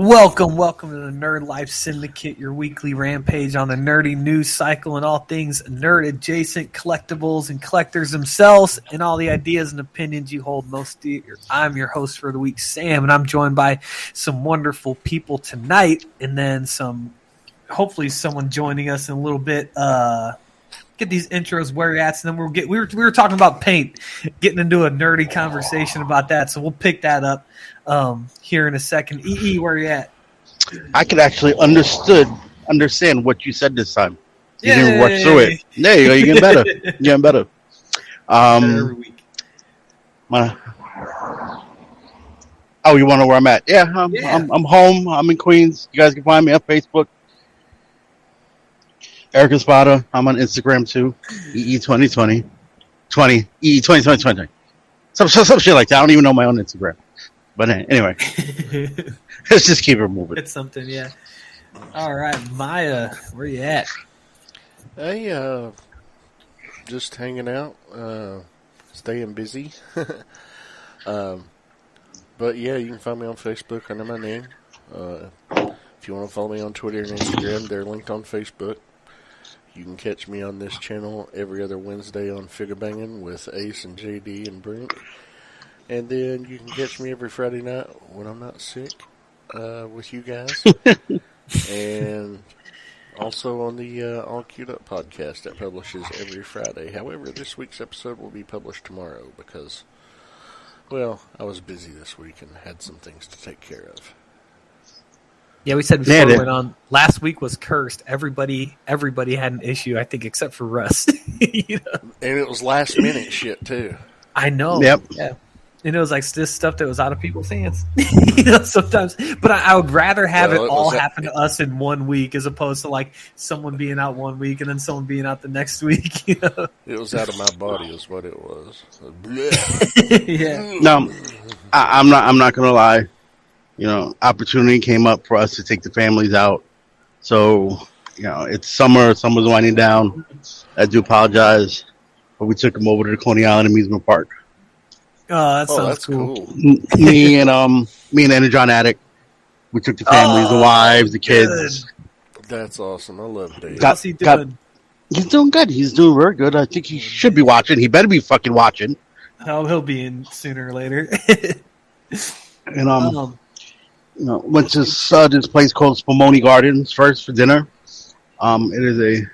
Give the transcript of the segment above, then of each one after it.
Welcome, welcome to the Nerd Life Syndicate, your weekly rampage on the nerdy news cycle and all things nerd adjacent, collectibles, and collectors themselves, and all the ideas and opinions you hold most dear. I'm your host for the week, Sam, and I'm joined by some wonderful people tonight, and then some, hopefully, someone joining us in a little bit. Uh, get these intros where you're at, and then we'll get. We were we were talking about paint, getting into a nerdy conversation about that, so we'll pick that up um, here in a second. EE, where you at? I could actually understood understand what you said this time. You didn't work through it. There you go. You're getting better. You're getting better. Every Um, week. my, oh, you want to know where I'm at? Yeah, I'm, Yeah. I'm, I'm home. I'm in Queens. You guys can find me on Facebook. Eric Espada. I'm on Instagram too. E EE2020. 20. EE2020. Some, some, some shit like that. I don't even know my own Instagram. But anyway, let's just keep it moving. it's something, yeah. All right, Maya, where you at? Hey, uh, just hanging out, uh, staying busy. um, but yeah, you can find me on Facebook under my name. Uh, if you want to follow me on Twitter and Instagram, they're linked on Facebook. You can catch me on this channel every other Wednesday on Figure Banging with Ace and JD and Brink. And then you can catch me every Friday night when I'm not sick uh, with you guys. and also on the uh, All Queued Up podcast that publishes every Friday. However, this week's episode will be published tomorrow because, well, I was busy this week and had some things to take care of. Yeah, we said before we went on. Last week was cursed. Everybody, everybody had an issue. I think, except for Russ. you know? And it was last minute shit too. I know. Yep. Yeah. And it was like this stuff that was out of people's hands. you know, sometimes. But I, I would rather have Well, it it all was a- happen to us in one week as opposed to like someone being out one week and then someone being out the next week. You know? It was out of my body, is what it was. Yeah. No, I, I'm not. I'm not gonna lie. You know, opportunity came up for us to take the families out. So, you know, it's summer. Summer's winding down. I do apologize, but we took them over to the Coney Island amusement park. Oh, that Oh, sounds that's cool. cool. Me and um, me and Energon Addict. We took the families, the Oh, wives, the kids. That's awesome. I love Dave. Got- How's he got- He's doing good. He's doing very good. I think he should be watching. He better be fucking watching. Oh, he'll be in sooner or later. And um, um, you know, went to uh, this place called Spumoni Gardens first for dinner. Um, it is a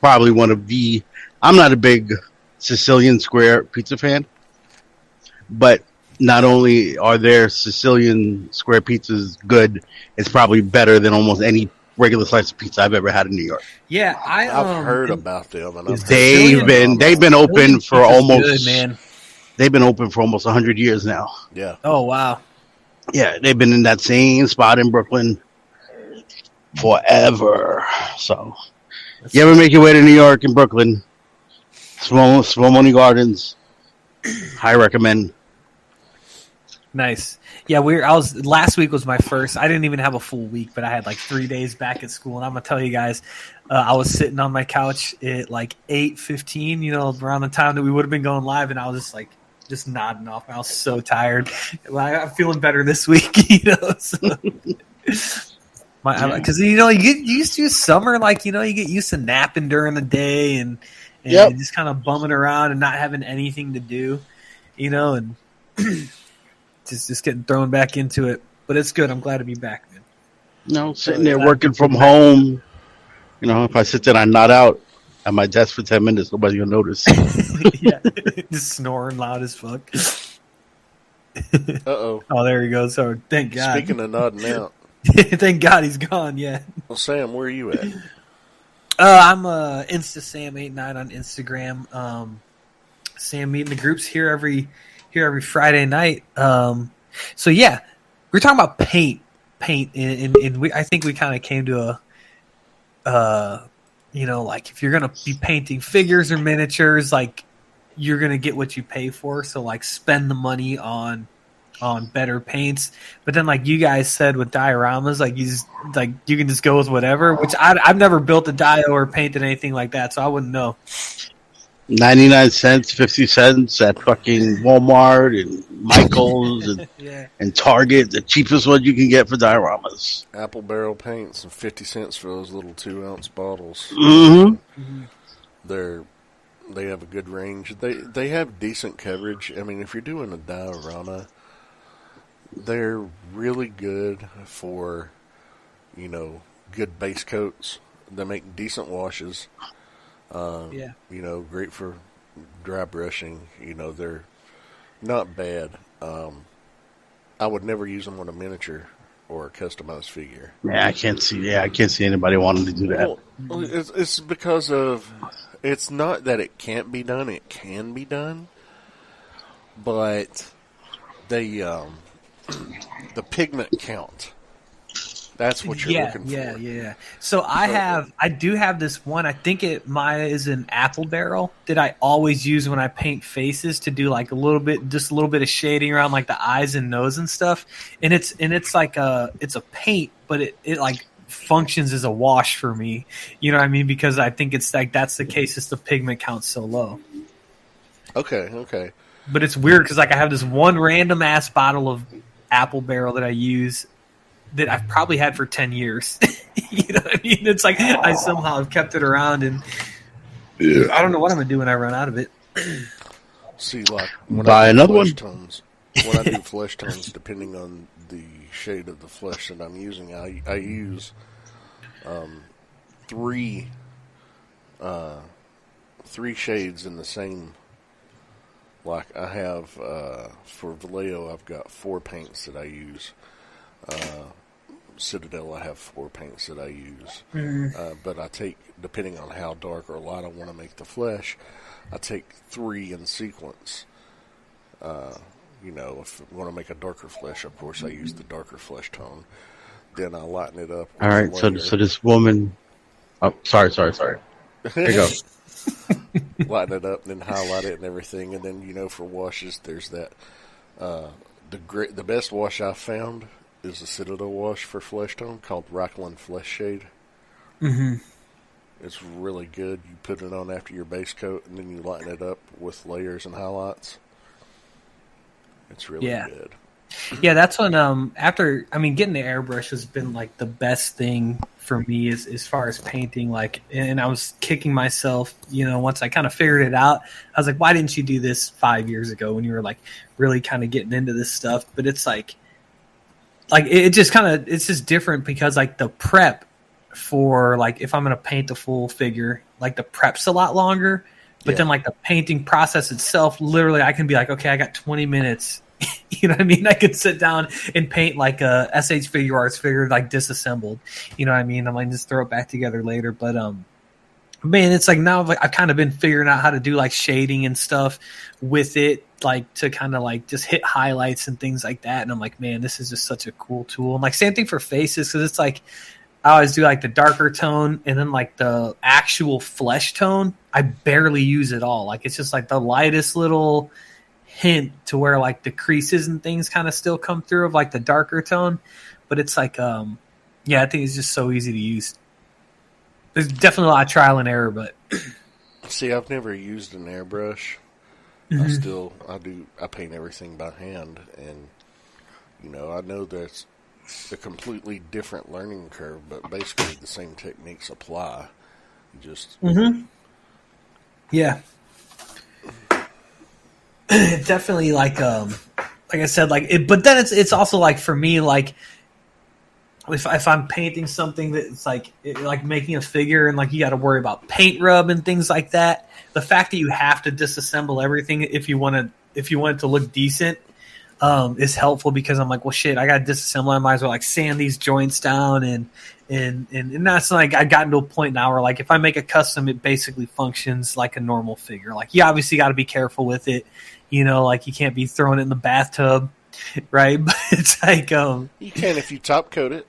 probably one of the. I'm not a big Sicilian square pizza fan, but not only are their Sicilian square pizzas good, it's probably better than almost any regular slice of pizza I've ever had in New York. yeah, I I've um, heard about them, and I've They've them been on- they've been open Philly for almost good, man. they've been open for almost hundred years now. Yeah, Oh wow. Yeah, they've been in that same spot in Brooklyn forever. So, you ever make your way to New York and Brooklyn, Small Money Gardens, I recommend. Nice. Yeah, we I was last week was my first. I didn't even have a full week, but I had like three days back at school, and I'm gonna tell you guys, uh, I was sitting on my couch at like eight fifteen, you know, around the time that we would have been going live, and I was just like, just nodding off. I was so tired. I'm feeling better this week, you know. So. My, because you know you get used to summer, like you know you get used to napping during the day and and Yep. just kind of bumming around and not having anything to do, you know, and just just getting thrown back into it. But it's good. I'm glad to be back, man. Know, sitting there working from home. You know, if I sit there and I nod out at my desk for 10 minutes, nobody's going to notice. yeah, just snoring loud as fuck. uh oh. Oh, there he goes. So thank God. Speaking of nodding out, thank God he's gone. Yeah. well, Sam, where are you at? Uh, I'm uh, Insta Sam eight nine on Instagram. Um, Sam meeting the groups here every here every Friday night. Um, so yeah, we're talking about paint, paint, and, and, and we I think we kind of came to a, uh, you know, like if you're gonna be painting figures or miniatures, like you're gonna get what you pay for. So like spend the money on on better paints. But then, like you guys said with dioramas, like you just like you can just go with whatever. Which I, I've never built a dio or painted anything like that, so I wouldn't know. 99 cents, 50 cents at fucking Walmart and Michael's and, yeah. and Target, the cheapest one you can get for dioramas. Apple barrel paints and fifty cents for those little two ounce bottles. Mm-hmm. They're they have a good range. They they have decent coverage. I mean, if you're doing a diorama, they're really good for you know good base coats. They make decent washes. Uh, Yeah. you know, great for dry brushing. You know, they're not bad. Um, I would never use them on a miniature or a customized figure. Yeah, I can't see. Yeah, I can't see anybody wanting to do that. Well, well, it's, it's because of it's not that it can't be done; it can be done, but they um, the pigment count. That's what you're yeah, looking for. yeah, yeah. So I have, I do have this one. I think it Maya is an apple barrel that I always use when I paint faces to do like a little bit, just a little bit of shading around like the eyes and nose and stuff. And it's and it's like a, it's a paint, but it it like functions as a wash for me. You know what I mean? Because I think it's like that's the case. It's the pigment count so low. Okay, okay. But it's weird because like I have this one random ass bottle of apple barrel that I use that I've probably had for ten years. you know what I mean? It's like I somehow have kept it around, and I don't know what I'm gonna do when I run out of it. See, like when Buy I do another flesh one. tones, when I do flesh tones, depending on the shade of the flesh that I'm using, I I use um, three uh, three shades in the same. Like I have uh, for Vallejo, I've got four paints that I use. Uh, Citadel, I have four paints that I use. Uh, but I take, depending on how dark or light I want to make the flesh, I take three in sequence. Uh, you know, if I want to make a darker flesh, of course, I use the darker flesh tone. Then I lighten it up. All right, so so this woman. Oh, sorry, sorry, sorry. There you go. lighten it up, then highlight it and everything, and then you know for washes, there's that. Uh, the great, the best wash I've found is a Citadel wash for flesh tone called Reikland Flesh Shade. Mm-hmm. It's really good. You put it on after your base coat, and then you lighten it up with layers and highlights. It's really Yeah. good. Yeah, that's when um after I mean getting the airbrush has been like the best thing for me as as far as painting like and I was kicking myself, you know, once I kind of figured it out. I was like, why didn't you do this 5 years ago when you were like really kind of getting into this stuff? But it's like like it, it just kind of it's just different because like the prep for like if I'm going to paint the full figure, like the prep's a lot longer. But Yeah. then like the painting process itself, literally I can be like, okay, I got 20 minutes you know what I mean? I could sit down and paint like a SH Figuarts figure like disassembled. You know what I mean? I'm like just throw it back together later. But um man, it's like now I've, I've kind of been figuring out how to do like shading and stuff with it, like to kind of like just hit highlights and things like that. And I'm like, man, this is just such a cool tool. And like same thing for faces because it's like I always do like the darker tone and then like the actual flesh tone. I barely use it all. Like it's just like the lightest little hint to where like the creases and things kind of still come through of like the darker tone, but it's like um yeah, I think it's just so easy to use. There's definitely a lot of trial and error, but See, I've never used an airbrush. I Mhm. still, I do, I paint everything by hand, and you know, I know that's a completely different learning curve, but basically the same techniques apply. Just Mm-hmm. Yeah. Definitely like um like I said, like it but then it's it's also like for me like if if I'm painting something that's like like making a figure and like you got to worry about paint rub and things like that. The fact that you have to disassemble everything if you want to if you want it to look decent um, is helpful because I'm like, well, shit, I got to disassemble. I might as well like sand these joints down and and and, and that's like I gotten to a point now where like if I make a custom, it basically functions like a normal figure. Like you obviously got to be careful with it, you know, like you can't be throwing it in the bathtub, right? But it's like um you can if you top coat it.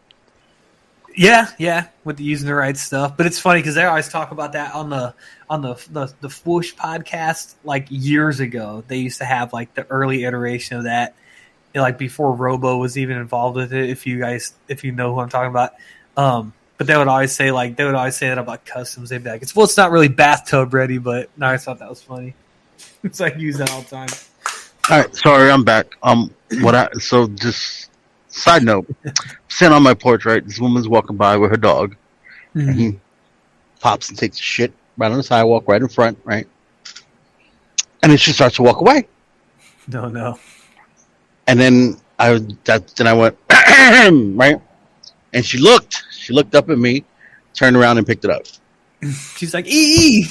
Yeah, yeah, with the using the right stuff. But it's funny because they always talk about that on the on the the the Whoosh podcast like years ago. They used to have like the early iteration of that, like before Robo was even involved with it. If you guys if you know who I'm talking about, um, but but they would always say like they would always say that about customs. They'd be like, "It's well, it's not really bathtub ready," but no, I thought that was funny. it's like use that all the time. All right, sorry, I'm back. Um, what I so just side note, sitting on my porch, right? This woman's walking by with her dog, mm-hmm. and he pops and takes a shit right on the sidewalk, right in front, right, and then she starts to walk away, No, no. and then I that then I went right, and she looked, she looked up at me, turned around and picked it up, She's like, "Ee."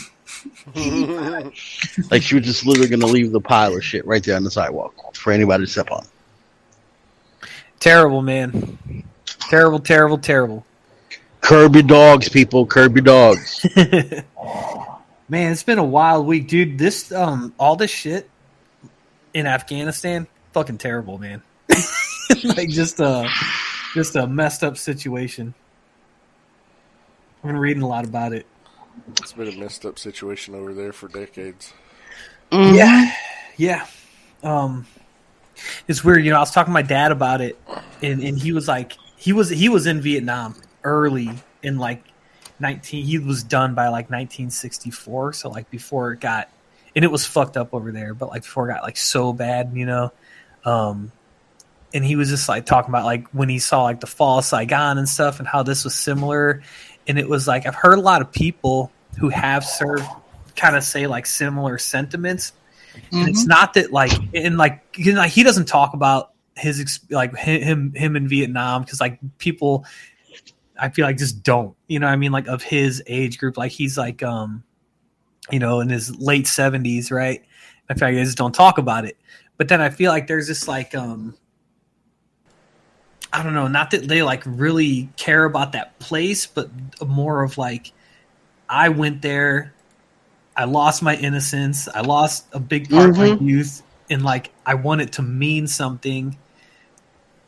like she was just literally gonna leave the pile of shit right there on the sidewalk for anybody to step on. Terrible, man. Terrible, terrible, terrible. Curb your dogs, people. Curb your dogs. Man, it's been a wild week, dude. This um all this shit in Afghanistan, fucking terrible, man. like just a just a messed up situation. I've been reading a lot about it. It's been a messed up situation over there for decades. Yeah. Yeah. Um it's weird, you know, I was talking to my dad about it and, and he was like he was he was in Vietnam early in like 19 he was done by like 1964 so like before it got and it was fucked up over there but like before it got like so bad you know? Um and he was just like talking about like when he saw like the fall of Saigon and stuff and how this was similar and it was like I've heard a lot of people who have served kind of say like similar sentiments and it's not that like and like you know, he doesn't talk about his like him him in Vietnam because like people I feel like just don't you know what I mean? Like of his age group like he's like um you know in his late 70s right? I feel like they just don't talk about it. But then I feel like there's this like um I don't know not that they like really care about that place but more of like I went there I lost my innocence. I lost a big part of my mm-hmm. youth, and like I want it to mean something.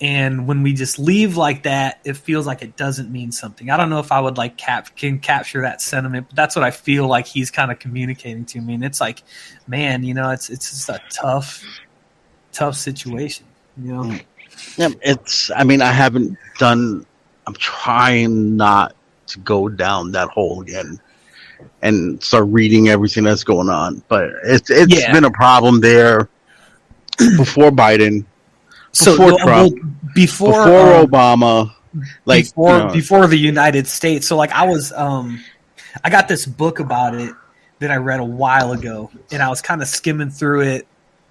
And when we just leave like that, it feels like it doesn't mean something. I don't know if I would like cap can capture that sentiment, but that's what I feel like he's kind of communicating to me. And it's like, man, you know, it's it's just a tough, tough situation. You know, mm. Yeah, it's. I mean, I haven't done. I'm trying not to go down that hole again, and start reading everything that's going on. But it's it's Yeah. been a problem there before Biden, so Before well, Trump, well, before before um, Obama. Like before you know, before the United States. So like I was um I got this book about it that I read a while ago and I was kind of skimming through it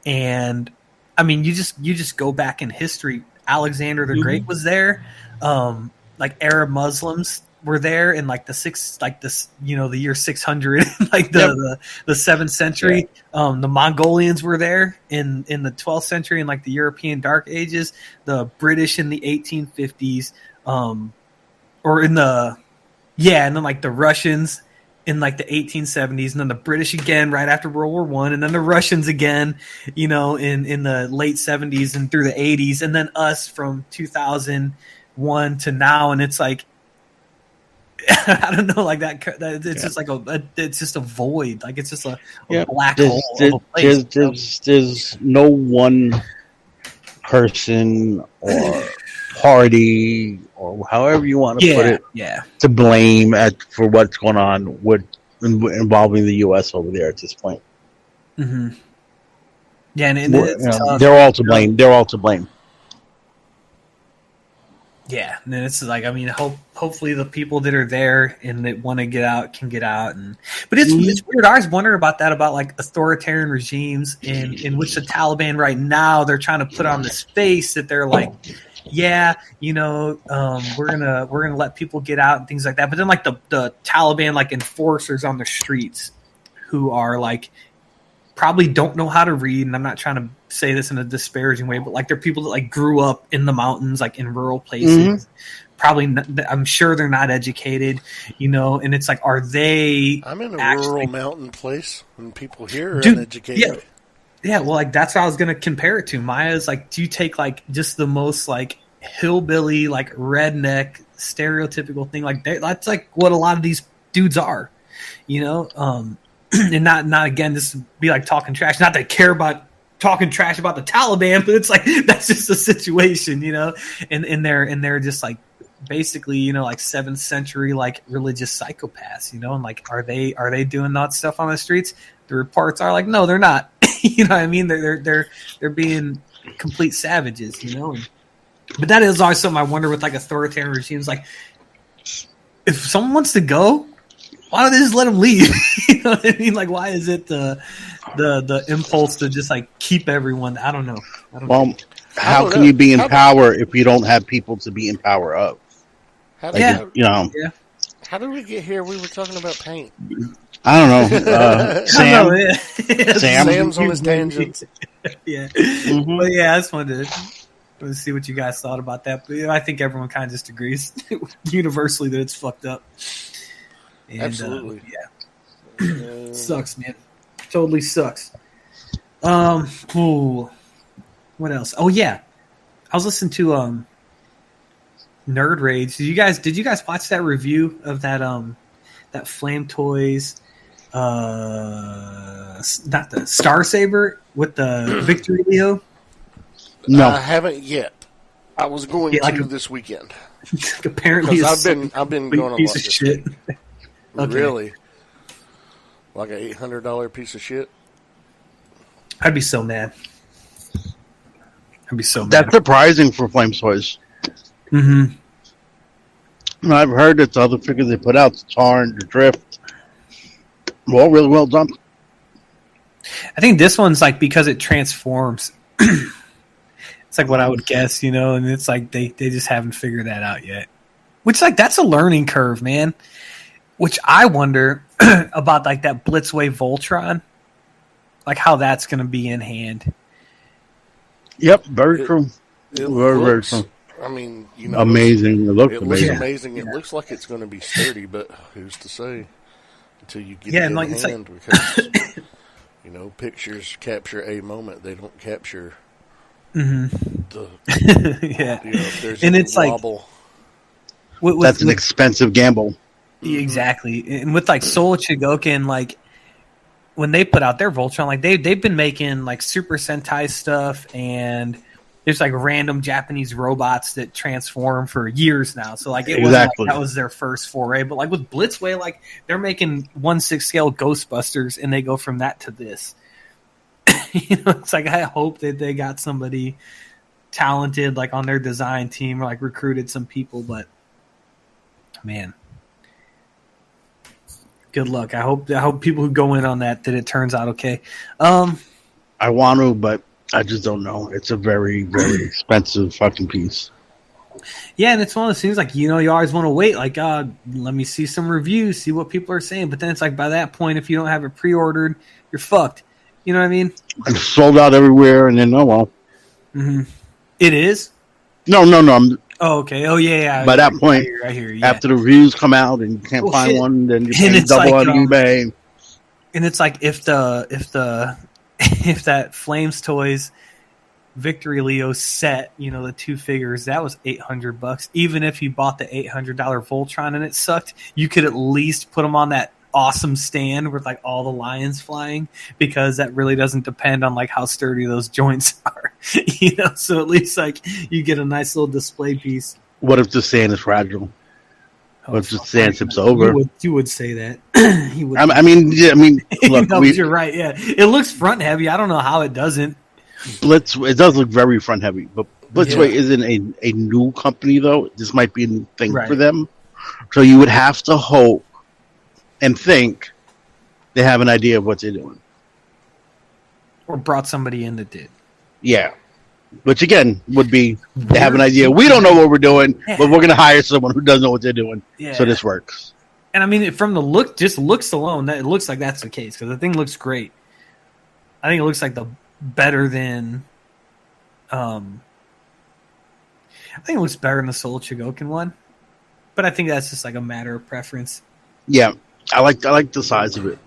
and I mean you just you just go back in history. Alexander the Great was there. Um like Arab Muslims were there in like the six like this you know the year 600 like the, Yep. the the seventh century um the mongolians were there in in the 12th century and like the european dark ages the british in the 1850s um or in the yeah and then like the russians in like the 1870s and then the british again right after world war one and then the russians again you know in in the late 70s and through the 80s and then us from 2001 to now and it's like I don't know, like that. that it's just like a, a, it's just a void. Like it's just a, a Yeah, black there's, hole there's, place. there's, there's, there's no one person or party or however you want to yeah, put it yeah, to blame at for what's going on with involving the U.S. over there at this point. hmm yeah, and, you know, tough. they're all to blame. They're all to blame. Yeah, and then it's like I mean, hope hopefully the people that are there and that want to get out can get out. And but it's Mhm. it's weird. I always wonder about that about like authoritarian regimes in in which the Taliban right now they're trying to put on this face that they're like, yeah, you know, um, we're gonna we're gonna let people get out and things like that. But then like the the Taliban like enforcers on the streets who are like probably don't know how to read and i'm not trying to say this in a disparaging way but like they're people that like grew up in the mountains like in rural places. Probably not, i'm sure they're not educated you know and it's like are they I'm in a Actually- rural mountain place, and people here are Dude, uneducated. yeah. yeah well like that's what i was gonna compare it to. Maya's like do you take like just the most like hillbilly like redneck stereotypical thing? Like they, that's like what a lot of these dudes are you know? Um and not not again this be like talking trash not I care about talking trash about the taliban but it's like that's just the situation you know? And and they're and they're just like basically you know like seventh century like religious psychopaths you know? And like are they are they doing that stuff on the streets? The reports are like no they're not. You know what i mean? They're they're they're, they're being complete savages you know? And, but that is always something i wonder with like authoritarian regimes. Like if someone wants to go why don't they just let them leave you know what i mean like why is it the the the impulse to just like keep everyone i don't know i don't know Well, how can know. you be in How- power if you don't have people to be in power of? How Like, did, Yeah. you know, how did we get here? We were talking about paint. I don't know. Uh, I Sam, don't know, yeah. Sam? Sam's on his tangent. yeah. Mhm. But yeah, I just wanted to, to see what you guys thought about that. But yeah, I think everyone kind of just agrees universally that it's fucked up. And, uh, Absolutely. yeah, Uh, sucks, man. Totally sucks. Um, ooh, what else? Oh yeah, I was listening to um, Nerd Rage. Did you guys did you guys watch that review of that um, that Flame Toys, uh, not the Star Saber with the Victory Leo? no, I haven't yet. I was going Yeah, like to a- this weekend Apparently, I've been I've been going a piece lot of this shit. week. Okay. Really, like an eight hundred dollar piece of shit. I'd be so mad. I'd be so mad. that's surprising for Flame Toys. hmm I've heard that the other figures they put out, the Tarn, the Drift, well, really well done. I think this one's like because it transforms. it's like what I would guess, you know, and it's like they they just haven't figured that out yet. Which like that's a learning curve, man. Which I wonder about like that Blitzway Voltron, like how that's going to be in hand. Yep, very It- true. It Very, very true. I mean, you know, Amazing. It looked It looks amazing. amazing. It looks like it's going to be sturdy, but who's to say until you get Yeah, it in like, it's like- hand? because you know, pictures capture a moment; they don't capture hmm the. yeah, You know, if there's And a it's like- with, with, That's an with- expensive gamble. Exactly, and with like Soul Chogokin, like when they put out their Voltron, like they they've been making like Super Sentai stuff, and there's like random Japanese robots that transform for years now. So like it was like, that was their first foray, but like with Blitzway, like they're making one six scale Ghostbusters, and they go from that to this. you know, it's like I hope that they got somebody talented like on their design team or like recruited some people, but man good luck. I hope I hope people who go in on that that it turns out okay. Um, I want to, but I just don't know. It's a very, very expensive fucking piece. yeah, and it's one of those things like you know you always want to wait. Like, uh, let me see some reviews, see what people are saying. But then it's like by that point, if you don't have it pre-ordered, you're fucked. You know what I mean? It's sold out everywhere, and then oh well. Mm-hmm. It is. No, no, no. I'm, Oh, okay. Oh, yeah, yeah. By that I point, hear, I hear. Yeah. After the reviews come out and you can't Well, find shit. one, then you And it's double like, on um, eBay. and it's like if the if the if that Flames Toys Victory Leo set, you know, the two figures, that was eight hundred bucks. Even if you bought the eight hundred dollar Voltron and it sucked, you could at least put them on that awesome stand with like all the lions flying because that really doesn't depend on like how sturdy those joints are. you know, so at least like you get a nice little display piece. What if the sand is fragile? Oh, What if the sand tips You over? would, you would say that. you would. I, I mean, yeah, I mean, look, no, we, you're right. Yeah, it looks front heavy. I don't know how it doesn't. Blitz. It does look very front heavy, but Blitzway Yeah. isn't a, a new company though. This might be a new thing Right. for them. So you would have to hope and think they have an idea of what they're doing. Or brought somebody in that did. Yeah. Which again would be they have an idea. We don't know what we're doing, but we're going to hire someone who does know what they're doing. Yeah. So this works. and I mean, from the look, just looks alone, that it looks like that's the case because the thing looks great. I think it looks like the better than. Um, I think it looks better than the Soul Chogokin one, but I think that's just like a matter of preference. Yeah, I like I like the size of it.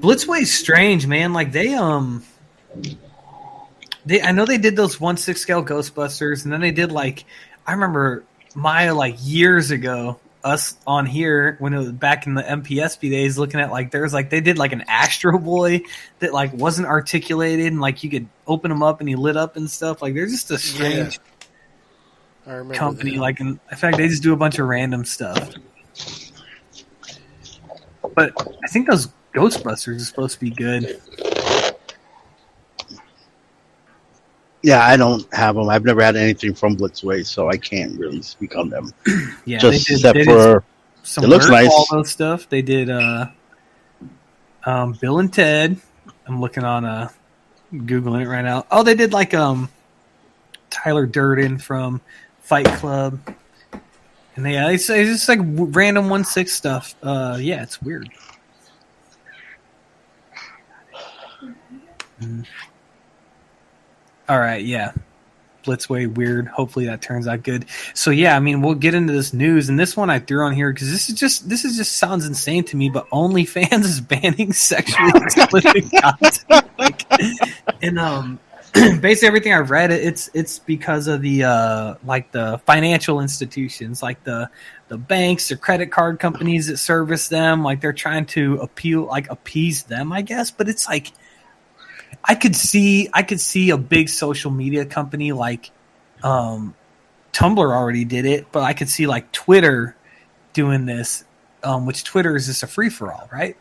Blitzway's strange, man. Like they um they I know they did those one six scale Ghostbusters, and then they did like I remember Maya like years ago, us on here when it was back in the MPSP days, looking at like there's like they did like an Astro Boy that like wasn't articulated and like you could open them up and he lit up and stuff. Like they're just a strange I remember company. that. Like, in, in fact, they just do a bunch of random stuff. But I think those Ghostbusters are supposed to be good. Yeah, I don't have them. I've never had anything from Blitzway, so I can't really speak on them. Yeah, Just they did, except they did for some it looks Nerd nice. Waldo stuff. They did uh, um, Bill and Ted. I'm looking on uh, googling it right now. Oh, they did like um, Tyler Durden from Fight Club, and they uh, it's, it's just like random one six stuff. Uh, yeah, it's weird. Mm. All right, yeah. Blitzway weird. Hopefully that turns out good. So yeah, I mean we'll get into this news and this one I threw on here because this is just this is just sounds insane to me. But OnlyFans is banning sexually explicit content. Like, and um, basically everything I've read, it's it's because of the uh like the financial institutions, like the the banks, the credit card companies that service them. Like they're trying to appeal, like appease them, I guess. But it's like I could see I could see a big social media company like um, Tumblr already did it, but I could see like Twitter doing this, um, which Twitter is just a free for all, right?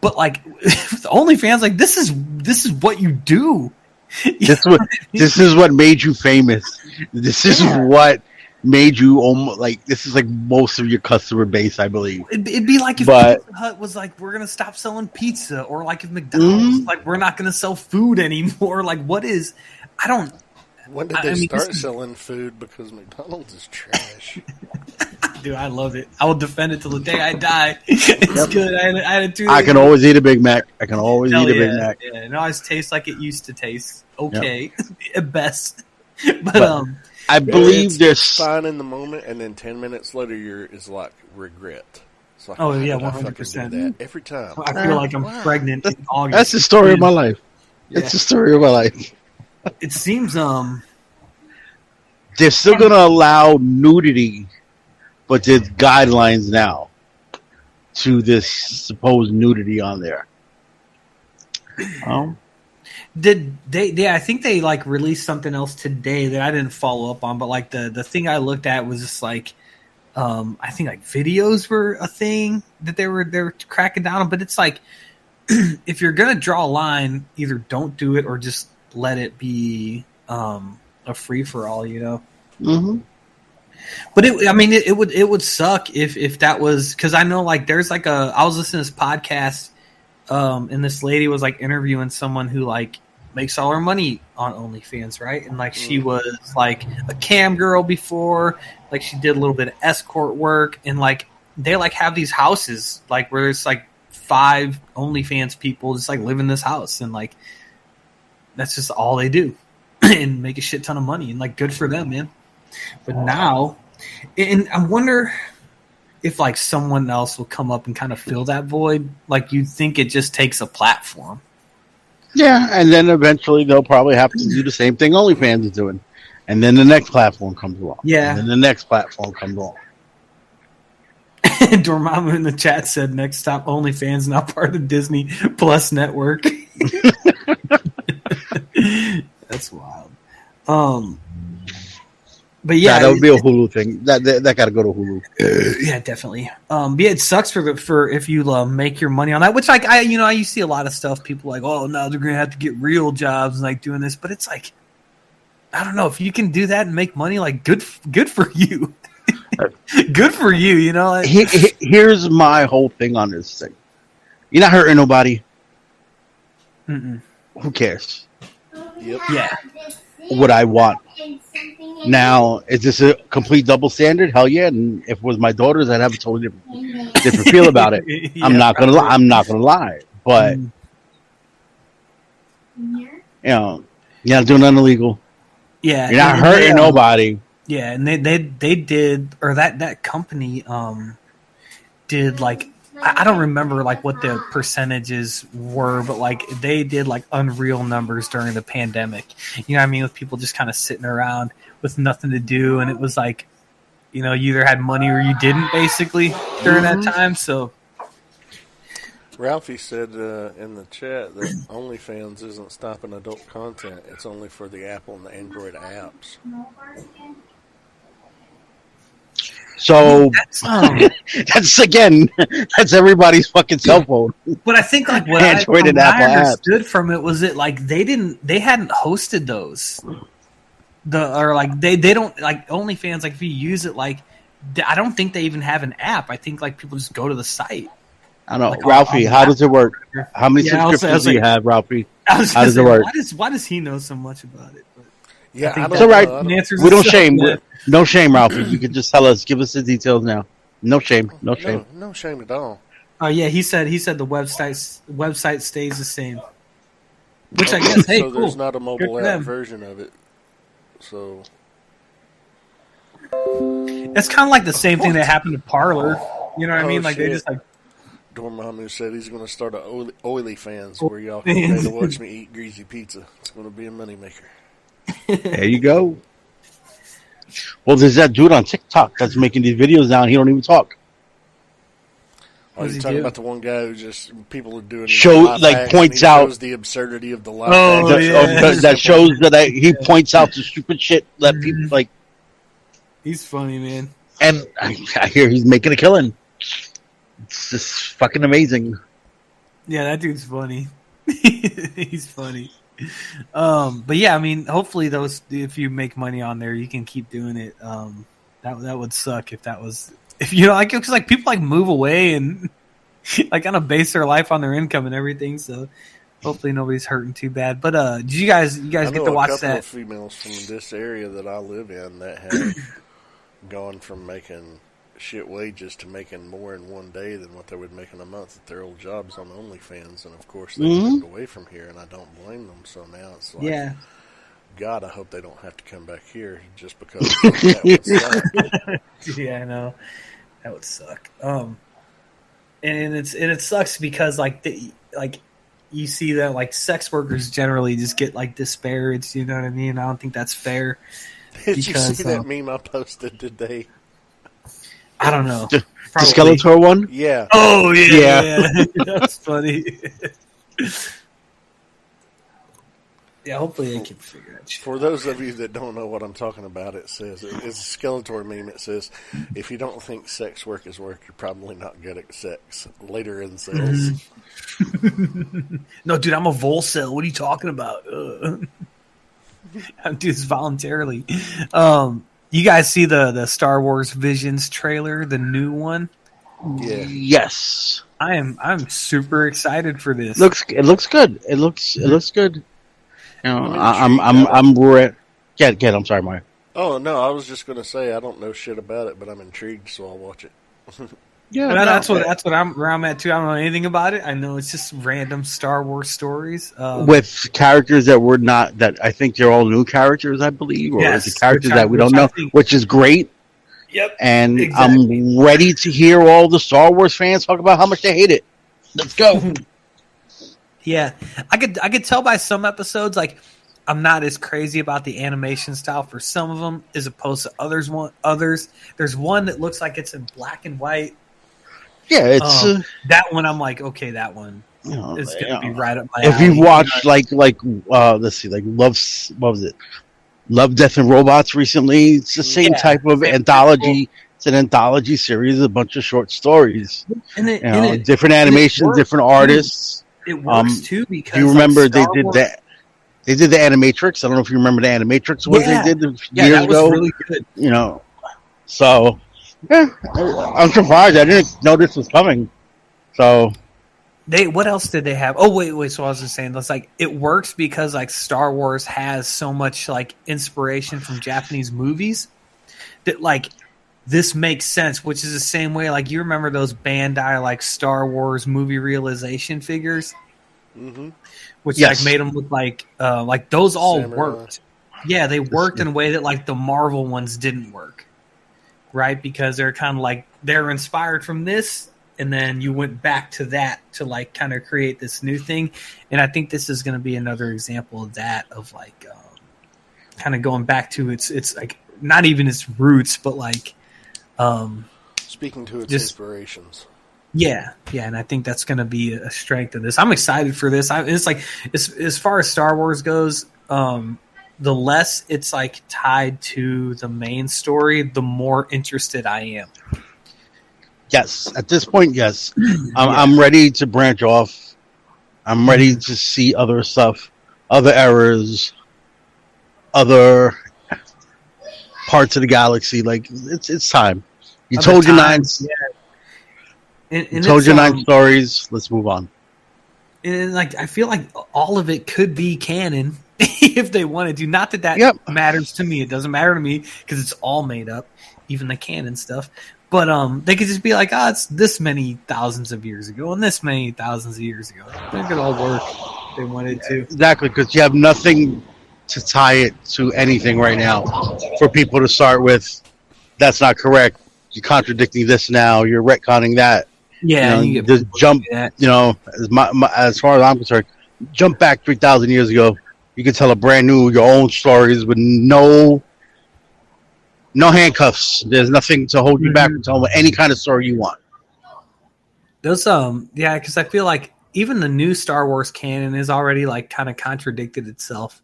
But like with OnlyFans, like this is this is what you do. this is what this is what made you famous. This is Yeah. what made you almost like this is like most of your customer base, I believe. It'd, it'd be like if But- Pizza Hut was like, we're gonna stop selling pizza, or like if McDonald's Mhm. like we're not gonna sell food anymore. Like what is? I don't. when did they I mean, start this selling food? Because McDonald's is trash. Dude, I love it. I will defend it till the day I die. it's Yep. good. I had, I had a two. I can always eat a Big Mac. I can always Hell eat a Big Mac. Yeah, it always tastes like it used to taste. Okay, at best. But, But- um, I believe It's there's fine in the moment, and then ten minutes later, you're is like regret. It's like, Oh, yeah, did I fucking 100%. that every time. I feel like I'm Wow. pregnant in August. that's the story of my life. Yeah. It's the story of my life. It seems um They're still gonna allow nudity, but there's guidelines now to this supposed nudity on there. Um, did they yeah i think they like released something else today that i didn't follow up on but like the the thing i looked at was just like um i think like videos were a thing that they were they were cracking down on but it's like if you're gonna draw a line either don't do it or just let it be um a free for all you know mhm. but it, I mean, it, it would it would suck if if that was because I know like there's like a I was listening to this podcast, um, and this lady was like interviewing someone who like makes all her money on OnlyFans, right? And like she Mm. was like a cam girl before, like she did a little bit of escort work, and like they like have these houses like where it's like five OnlyFans people just like live in this house, and like that's just all they do, and make a shit ton of money, and like good for them, man. But now, and I wonder if like someone else will come up and kind of fill that void. Like you'd think it just takes a platform. Yeah, and then eventually they'll probably have to do the same thing OnlyFans is doing, and then the next platform comes along. Yeah. and then the next platform comes along. Dormammu in the chat said, "Next stop, OnlyFans, not part of the Disney Plus network." That's wild. Um, but Yeah, yeah, that would be a Hulu thing. That that, that got to go to Hulu. yeah, definitely. Um, yeah, it sucks for the, for if you uh, make your money on that. Which like I, you know, I you see a lot of stuff. People like, oh, no, they're gonna have to get real jobs and like doing this. But it's like, I don't know if you can do that and make money. Like, good, good for you. good for you. You know, like, He- he- here's my whole thing on this thing. You're not hurting nobody. mm-mm. Who cares? Yep. yeah, What I want now is this a complete double standard? Hell yeah! And if it was my daughters, I'd have a totally different, different feel about it. I'm not gonna lie. I'm not gonna lie. But Mm. you know, you're not doing nothing illegal. yeah, You're not hurting they, nobody. Yeah, and they they they did or that that company um did like I I don't remember like what the percentages were, but like they did like unreal numbers during the pandemic. You know what I mean? With people just kind of sitting around with nothing to do, and it was like, you know, you either had money or you didn't, basically during Mhm. that time. So Ralphie said uh, in the chat that OnlyFans isn't stopping adult content; it's only for the Apple and the Android apps. So That's, um, that's again, that's everybody's fucking cell phone. but I think like what, I, Android and what I Apple apps. understood from it was it like they didn't they hadn't hosted those the or like they they don't like OnlyFans like if you use it like I don't think they even have an app. I think like people just go to the site. I don't know, Like on- Ralphie. on how does it work? How many Yeah, I was- subscriptions was do you like- have, Ralphie? How gonna does it work? Why does why does he know so much about it? But Yeah, I think I don't It's all right. know. I don't- We don't shame. man. No shame, Ralphie. You can just tell us. Give us the details now. No shame. No shame. No, no shame at all. Oh yeah, he said he said the website website stays the same. Which I guess, hey, so cool. there's not a mobile app version of it. So It's kind of like the same thing that happened to Parler. You know what I Oh, mean? Like they just like Dormammu said he's going to start a oily, oily fans where y'all can pay to watch me eat greasy pizza. It's going to be a moneymaker. There you go. Well, there's that dude on TikTok that's making these videos now, and he don't even talk. Are What you he talking do? about the one guy who just people are doing Show- like, points out- the absurdity of the life Oh, that, yeah. that- that shows that I, he points out the stupid shit that people like, he's funny, man. and I, I hear he's making a killing. It's just fucking amazing. Yeah, that dude's funny. he's funny. Um, but yeah, I mean, hopefully those if you make money on there, you can keep doing it. Um, that that would suck if that was if you know like because like people like move away and like kind of base their life on their income and everything. So hopefully nobody's hurting too bad. But uh, did you guys you guys get to a watch couple that? of females from this area that I live in that have gone from making shit wages to making more in one day than what they would make in a month at their old jobs on OnlyFans, and of course they Mhm. moved away from here, and I don't blame them. So now it's like, Yeah, God, I hope they don't have to come back here just because that yeah, I know that would suck. Um, and it's and it sucks because like the like you see that like sex workers generally just get like disparaged. You know what I mean? I don't think that's fair. Did you Because, see that uh, meme I posted today? I don't know. The- The Skeletor one. Yeah, Oh yeah, Yeah. yeah. that's funny. yeah, hopefully they can figure it. shit. For those of you that don't know what I'm talking about, it says it's a Skeletor meme. It says, "If you don't think sex work is work, you're probably not good at sex." Later in sales, No, dude, I'm a vol Volcel. What are you talking about? Ugh. I do this voluntarily. Um, you guys see the the Star Wars Visions trailer, the new one? yeah. Yes. I am I'm super excited for this. looks it looks good. It looks it looks good. You know, I'm I, I'm I'm about I'm re- get get. I'm sorry, Mario. Oh no, I was just gonna say I don't know shit about it, but I'm intrigued, so I'll watch it. Yeah, That- that's what that's what I'm where I'm at too. I don't know anything about it. I know it's just random Star Wars stories. Um, with characters that were not that I think they're all new characters, I believe, or Yes, is it characters which I- that we don't know, think- which is great. yep. And Exactly. I'm ready to hear all the Star Wars fans talk about how much they hate it. Let's go. Yeah, I could I could tell by some episodes like I'm not as crazy about the animation style for some of them as opposed to others. One others, there's one that looks like it's in black and white. yeah, it's Um, uh, that one I'm like, okay, that one you know, is gonna be know, right up my. if alley, you watched like like uh let's see, like Love what was it? Love, Death, and Robots recently. It's the same Yeah. type of anthology. It's an anthology series, a bunch of short stories. and it, You and know, it, different animations, different artists. It works um, too because Do you like, remember they did Wars- that? They did the Animatrix. I don't know if you remember the Animatrix what Yeah. they did Yeah, years ago. really good. you know, so yeah, I'm surprised. I didn't know this was coming. So They what else did they have? Oh wait, wait. So I was just saying, it's like it works because like Star Wars has so much like inspiration from Japanese movies that like this makes sense. Which is the same way like you remember those Bandai like Star Wars movie realization figures, Mm-hmm. which Yes. like made them look like uh like those all Samurai. worked. Yeah, they worked in a way that like the Marvel ones didn't work, right? Because they're kind of like they're inspired from this, and then you went back to that to like kind of create this new thing. And I think this is going to be another example of that, of like um, kind of going back to its its like not even its roots, but like um Speaking to its Just- inspirations, yeah, yeah, and I think that's going to be a strength of this. I'm excited for this. I, it's like as as far as Star Wars goes, um, the less it's like tied to the main story, the more interested I am. Yes, at this point, yes, I'm, I'm ready to branch off. I'm ready to see other stuff, other eras, other parts of the galaxy. Like it's it's time. You Other told your nine. yeah. And, You told your nine um, stories. Let's move on. and like I feel like all of it could be canon if they wanted to. Not that that Yep. matters to me. It doesn't matter to me because it's all made up, even the canon stuff. But um, they could just be like, "Ah, it's this many thousands of years ago and this many thousands of years ago." It could all work if they wanted to. Exactly, because you have nothing to tie it to anything right now for people to start with. That's not correct. You're contradicting this now. You're retconning that. Yeah, you know, you just jump. You know, as, my, my, as far as I'm concerned, jump back three thousand years ago. You can tell a brand new, your own stories with no, no handcuffs. There's nothing to hold you back from telling any kind of story you want. Those um yeah, because I feel like even the new Star Wars canon is already like kind of contradicted itself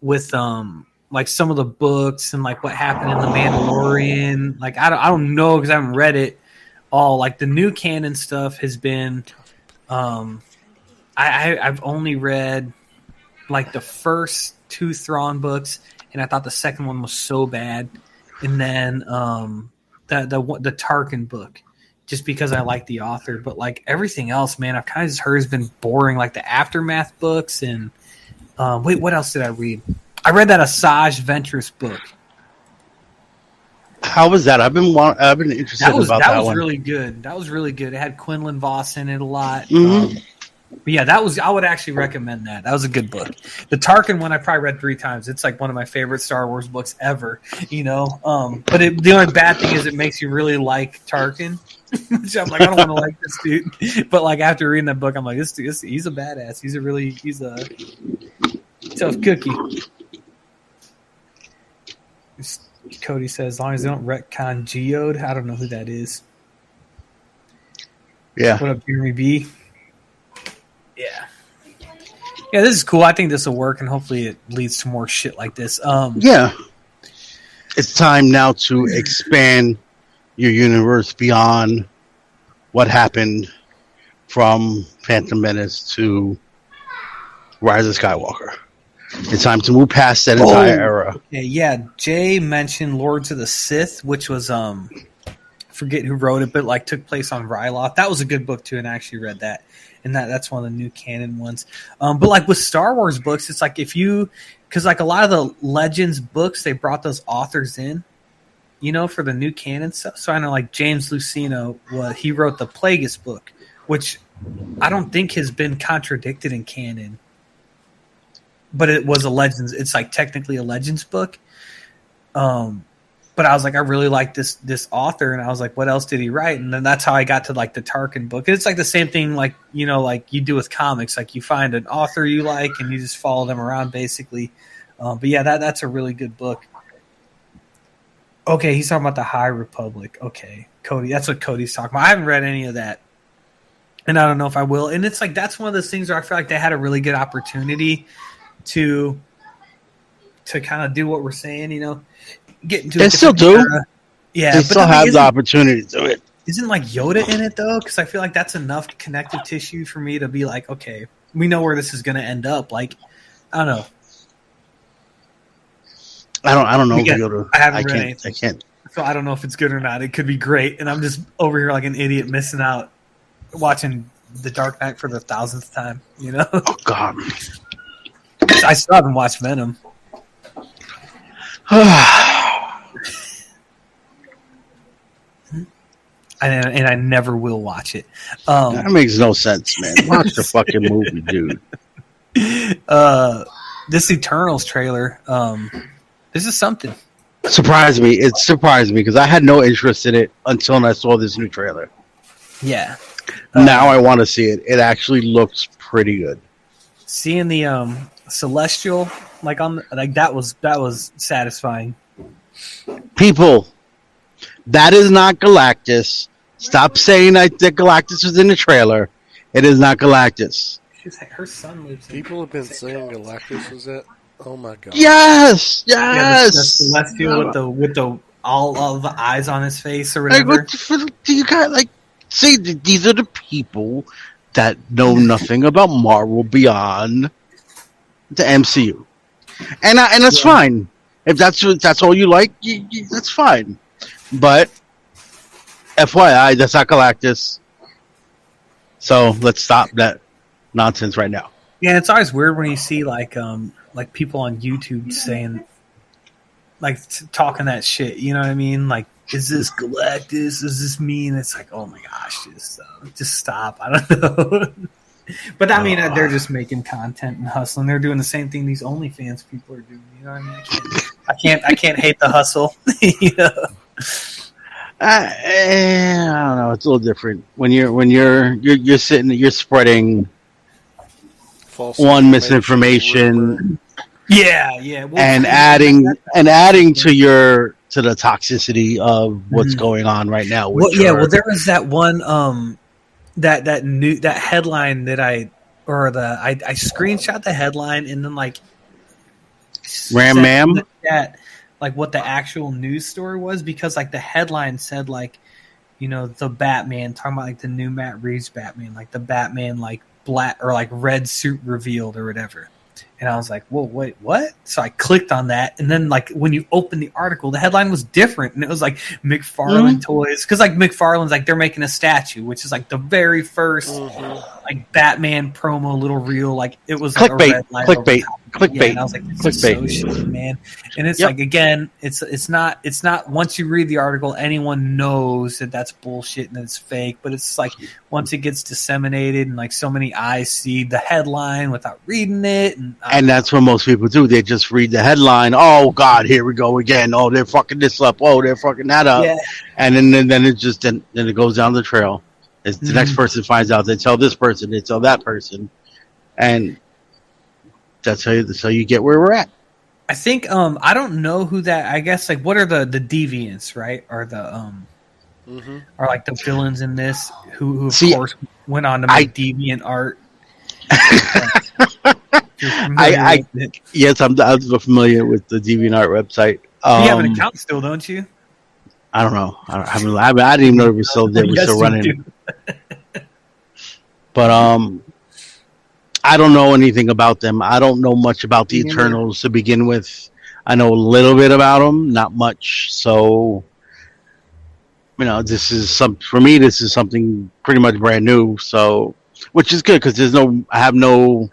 with um like some of the books and like what happened in the Mandalorian. Like I don't I don't know because I haven't read it all. Like the new canon stuff has been um I, I I've only read like the first two Thrawn books and I thought the second one was so bad. And then um the the the Tarkin book just because I like the author. But like everything else, man, I've kind of just heard has been boring. Like the aftermath books and um, wait, what else did I read? I read that Asajj Ventress book. How was that? I've been want, I've been interested That was about that, that, was one. really good. That was really good. It had Quinlan Vos in it a lot. Mhm. Um, but yeah, that was I would actually recommend that. That was a good book. The Tarkin one I probably read three times. It's like one of my favorite Star Wars books ever. You know, um, but it, the only bad thing is it makes you really like Tarkin. Which I'm like, I don't want to like this dude. But like after reading that book, I'm like, this dude, this, he's a badass. He's a really, he's a tough cookie. Cody says, as long as they don't retcon Geode, I don't know who that is. yeah, What up, Jeremy B? Yeah. Yeah, this is cool. I think this will work, and hopefully it leads to more shit like this. Um, yeah. It's time now to expand your universe beyond what happened from Phantom Menace to Rise of Skywalker. It's time to move past that entire Oh. era. Yeah, yeah. Jay mentioned Lords of the Sith, which was um, I forget who wrote it, but like took place on Ryloth. That was a good book too, and I actually read that. And that that's one of the new canon ones. Um, but like with Star Wars books, it's like if you because like a lot of the Legends books, they brought those authors in, you know, for the new canon stuff. So I know like James Luceno, what he wrote the Plagueis book, which I don't think has been contradicted in canon but it was a legends it's like technically a legends book. Um but i was like i really like this this author and i was like what else did he write? And then that's how i got to like the tarkin book. It's like the same thing like you know like you do with comics like you find an author you like and you just follow them around basically. Um, but yeah that that's a really good book. Okay he's talking about the high republic. Okay cody that's what cody's talking about. I haven't read any of that. And i don't know if i will. And it's like that's one of those things where i feel like they had a really good opportunity to to kind of do what we're saying, you know, get into. They still do. era. Yeah, they still I mean, have the opportunity to do it. isn't like Yoda in it though? Because I feel like that's enough connective tissue for me to be like, okay, we know where this is going to end up. Like, I don't know. I don't. I don't know. Yoda- I haven't I read can't. anything. I can't. So I don't know if it's good or not. It could be great, and I'm just over here like an idiot missing out watching The Dark Knight for the thousandth time. You know, Oh God. I still haven't watched Venom. And, and I never will watch it. Um, that makes no sense, man. Watch the fucking movie, dude. uh, this Eternals trailer, um, this is something. Surprised me. It surprised me because I had no interest in it until I saw this new trailer. Yeah. Uh, now I want to see it. It actually looks pretty good. Seeing the um celestial like on like that was that was satisfying. People, that is not Galactus. Stop saying that, that Galactus was in the trailer. It is not Galactus. She's, her son lives in People have been saying Galactus was that. Oh my god! Yes, Yeah, yes. the, the celestial with the with the all of the eyes on his face or Like, whatever. what the do you got? Like, see, these are the people that know nothing about Marvel beyond the MCU, and I, and that's Yeah. fine. If that's that's all you like, you, you, that's fine. But FYI, that's not Galactus. So let's stop that nonsense right now. Yeah, it's always weird when you see like um like people on YouTube saying like t- talking that shit. You know what I mean? Like, is this Galactus? Is this me? And it's like, oh my gosh, just uh, just stop. I don't know. but I mean, uh, they're just making content and hustling. They're doing the same thing these OnlyFans people are doing. You know what I mean? I can't, I can't, I can't hate the hustle. you know? Uh, eh, I don't know. It's a little different when you're when you're you're you're sitting you're spreading False one information, rumor. misinformation Yeah, yeah. Well, and adding and adding to your to the toxicity of what's Mhm. going on right now. Well, yeah, well, there was that one, um, that that new that headline that I or the I, I screenshot the headline and then like Ram ma'am? the like what the actual news story was because like the headline said like you know the Batman talking about like the new Matt Reeves Batman like the Batman like black or like red suit revealed or whatever. And I was like, "Whoa, wait, what?" So I clicked on that, and then like when you open the article, the headline was different, and it was like McFarlane toys because like McFarlane's like they're making a statue, which is like the very 1st Mhm. like Batman promo little reel. Like it was like a clickbait, over clickbait. Yeah, and I was like, this is so shitty, man. And it's Yep. like again, it's it's not it's not once you read the article, anyone knows that that's bullshit and it's fake. But it's like once it gets disseminated and like so many eyes see the headline without reading it, and, uh, and that's what most people do. They just read the headline. Oh God, here we go again. Oh, they're fucking this up. Oh, they're fucking that up. yeah, And then then, then it just then, then it goes down the trail. As the Mhm. next person finds out, they tell this person, they tell that person, and that's how you, that's how you get where we're at. I think um I don't know who that. I guess like what are the the deviants right? Or the um Mhm. are like the villains in this who who of See, course went on to I- make deviant art. If I- Yes, I'm, I'm familiar with the DeviantArt website. Um, you have an account still, don't you? I don't know. I, don't, I, haven't, I, I didn't even know it was still there. We're Yes, still running. But um, I don't know anything about them. I don't know much about the neither. Eternals to begin with. I know a little bit about them, not much. So, you know, this is some for me. This is something pretty much brand new. So, which is good because there's no, I have no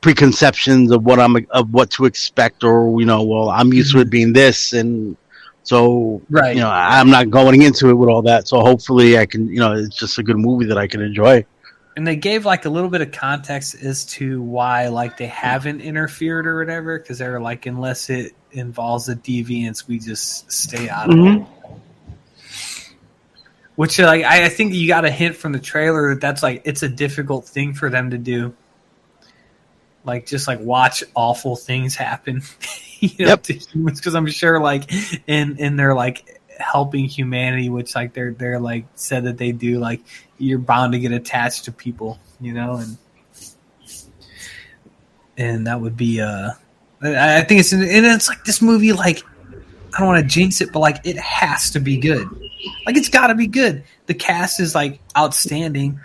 preconceptions of what I'm of what to expect, or you know, well, I'm used to it mm-hmm. being this, and so Right. you know, I'm not going into it with all that. So hopefully, I can, you know, it's just a good movie that I can enjoy. And they gave like a little bit of context as to why like they haven't interfered or whatever because they're like unless it involves a deviance we just stay out of Mhm. it which like I, I think you got a hint from the trailer that that's like it's a difficult thing for them to do like just like watch awful things happen you know Yep. to humans because i'm sure like in in their like helping humanity which like they're they're like said that they do like you're bound to get attached to people you know and and that would be uh i, think it's and it's like this movie like i don't want to jinx it but like it has to be good. Like it's got to be good. The cast is like outstanding.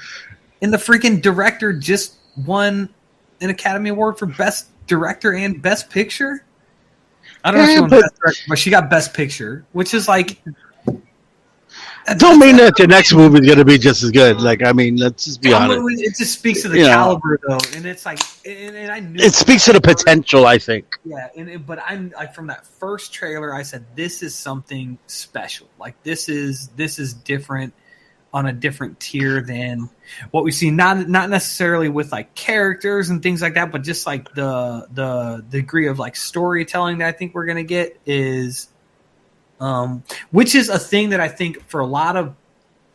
And the freaking director just won an academy award for best director and best picture i don't know if Yeah, she won but- best director but she got best picture which is like Don't mean that the next movie is going to be just as good. Like, I mean, let's just be Yeah, honest. It just speaks to the You know. caliber, though, and it's like, and, and I knew It speaks to the potential, I think. Yeah, and it, but I'm like from that first trailer, I said this is something special. Like this is this is different on a different tier than what we see. Not not necessarily with like characters and things like that, but just like the the degree of like storytelling that I think we're gonna get is, um, which is a thing that I think for a lot of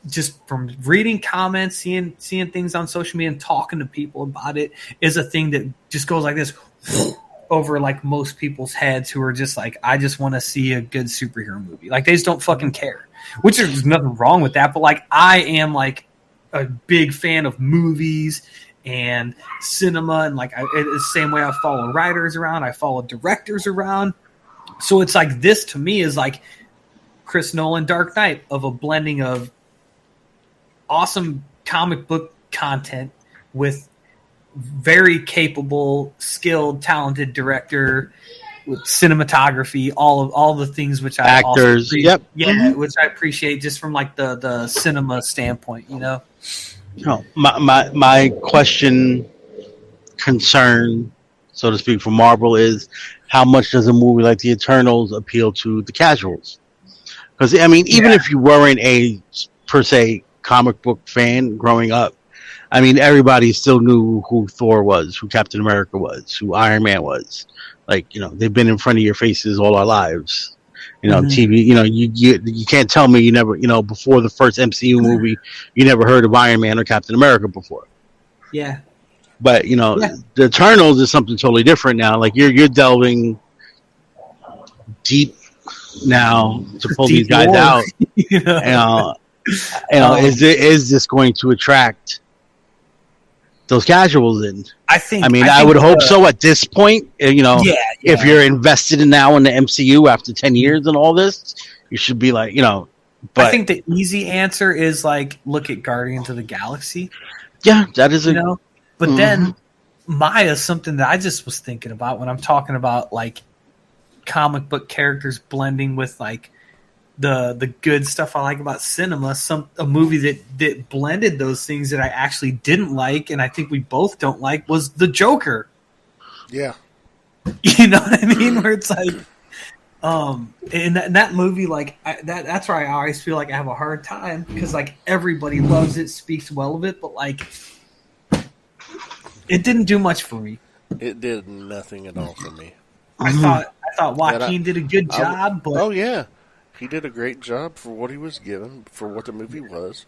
just from reading comments, seeing seeing things on social media, and talking to people about it is a thing that just goes like this over like most people's heads who are just like, I just want to see a good superhero movie. Like they just don't fucking care. Which there's nothing wrong with that, but like I am like a big fan of movies and cinema, and like I, the same way I follow writers around, I follow directors around. So it's like this to me is like Chris Nolan Dark Knight of a blending of awesome comic book content with very capable, skilled, talented director with cinematography, all of all the things which I Actors, yep. yeah, Mhm. which I appreciate just from like the the cinema standpoint, you know. No, my, my my question, concern, so to speak, for Marvel is how much does a movie like The Eternals appeal to the casuals? Because I mean, even Yeah. if you weren't a per se comic book fan growing up, I mean, everybody still knew who Thor was, who Captain America was, who Iron Man was. Like you know, they've been in front of your faces all our lives. You know, Mhm. TV. You know, you, you you can't tell me you never. You know, before the first MCU movie, you never heard of Iron Man or Captain America before. Yeah, But you know, Yeah. the Eternals is something totally different now. Like you're you're delving deep now to pull these guys lore. out. you know? You know, you know, Um, is it is this going to attract those casuals in? I think. I mean, I, think would hope so at this point. uh, You know, Yeah, if you're invested in now in the MCU after ten years and all this, you should be like, you know. But I think the easy answer is like look at Guardians of the Galaxy, yeah, that is a you know. But Mhm. then Maya is something that I just was thinking about when I'm talking about like comic book characters blending with like the the good stuff I like about cinema. Some a movie that that blended those things that I actually didn't like, and I think we both don't like was the Joker. Yeah. You know what I mean? Where it's like, um, in that, in that movie, like I, that. That's where I always feel like I have a hard time because like everybody loves it, speaks well of it, but like it didn't do much for me. It did nothing at all for me. I thought I thought And I- Joaquin did a good I- job, but Oh yeah, he did a great job for what he was given, for what the movie was.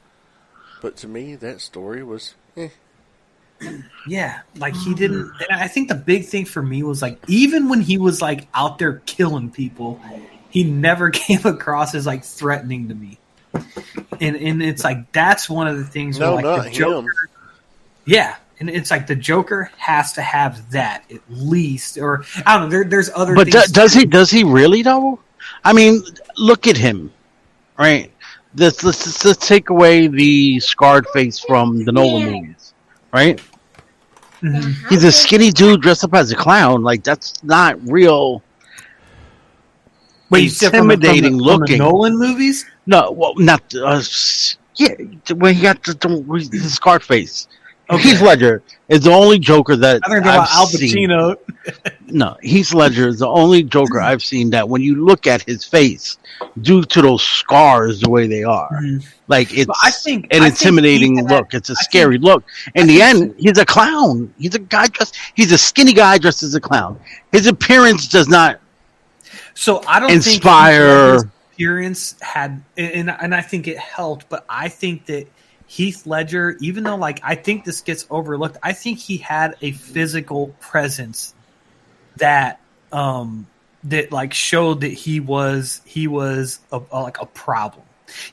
But to me, that story was. Eh. yeah, like he didn't. And I think the big thing for me was like even when he was like out there killing people, he never came across as like threatening to me. And and it's like that's one of the things No, where like not the him. Yeah, and it's like the Joker has to have that at least, or I don't know. There, there's other. But do, does he? Does he really though? I mean, look at him, right? Let's let's, let's, let's take away the scarred face from the Nolan movies, right? Mhm. He's a skinny dude dressed up as a clown. Like that's not real. Wait, you said from the- from the- intimidating from the. Nolan movies. No, well, not uh, yeah. When he got the, the, the scarred face, Okay. Heath Ledger is the only Joker that I I've Al seen. No, Heath Ledger is the only Joker I've seen that when you look at his face, due to those scars the way they are, Mhm. like it's But I think- an I intimidating had- look. It's a I scary look. In I the think- end, he's a clown. He's a guy dressed. He's a skinny guy dressed as a clown. His appearance does not. So I don't Inspire- think appearance had, and and I think it helped. But I think that Heath Ledger, even though like I think this gets overlooked, I think he had a physical presence that um that like showed that he was he was a, a- like a problem.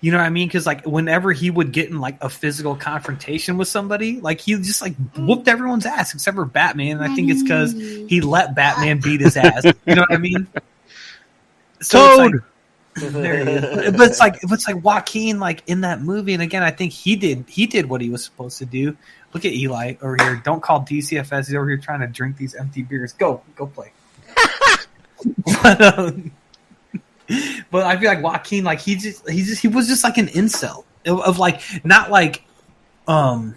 You know what I mean? Because like whenever he would get in like a physical confrontation with somebody, like he just like whooped everyone's ass except for Batman. And I think it's because he let Batman beat his ass. You know what I mean? So Toad. There he is. But it's like but it's like Joaquin like in that movie, and again, I think he did he did what he was supposed to do. Look at Eli over here. Don't call DCFS. He's over here trying to drink these empty beers. Go, go play. but, um, but I feel like Joaquin, like he just he just he was just like an incel of, of like not like um.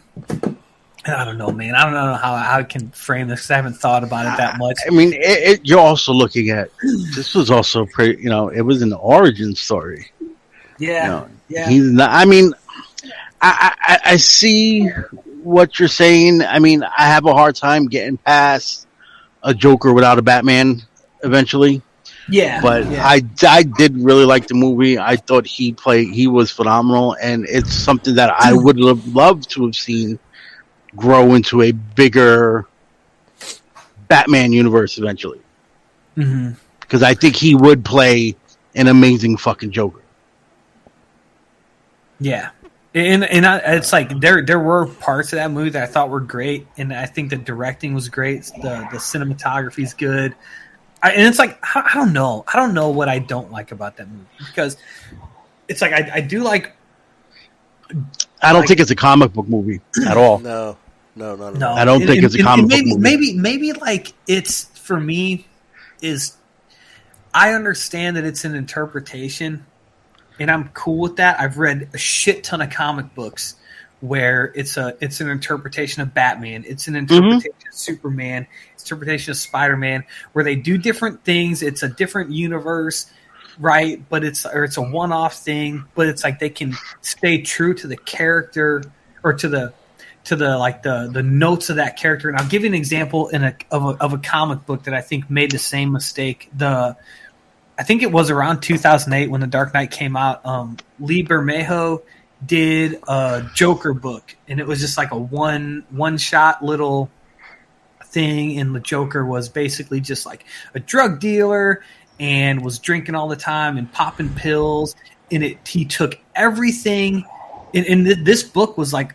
I don't know, man. I don't know how, how I can frame this 'cause I haven't thought about it that much. I mean, it, it, you're also looking at this was also pretty. You know, it was an origin story. Yeah, You know, yeah. He's not. I mean, I, I I see what you're saying. I mean, I have a hard time getting past a Joker without a Batman. Eventually, yeah, but yeah. I, I did really like the movie. I thought he played he was phenomenal, and it's something that I hmm. would have loved to have seen grow into a bigger Batman universe eventually. Mhm. Because I think he would play an amazing fucking Joker. Yeah, And and I, it's like there there were parts of that movie that I thought were great, and I think the directing was great. The the cinematography is good, I, and it's like I, I don't know, I don't know what I don't like about that movie because it's like I, I do like I don't Like- think it's a comic book movie at all. No, no, no, no. no, I don't and- think and- it's a and- comic and book maybe movie. maybe maybe like it's for me is I understand that it's an interpretation, and I'm cool with that. I've read a shit ton of comic books where it's a it's an interpretation of Batman, it's an mm-hmm. interpretation of Superman, interpretation of Spider Man, where they do different things. It's a different universe, right? But it's or it's a one off thing, but it's like they can stay true to the character or to the to the like the the notes of that character. And I'll give you an example in a of a, of a comic book that I think made the same mistake. The I think it was around 2008 when The Dark Knight came out. Um, Lee Bermejo did a Joker book, and it was just like a one one shot little thing. And the Joker was basically just like a drug dealer and was drinking all the time and popping pills. And it he took everything. And, and th- this book was like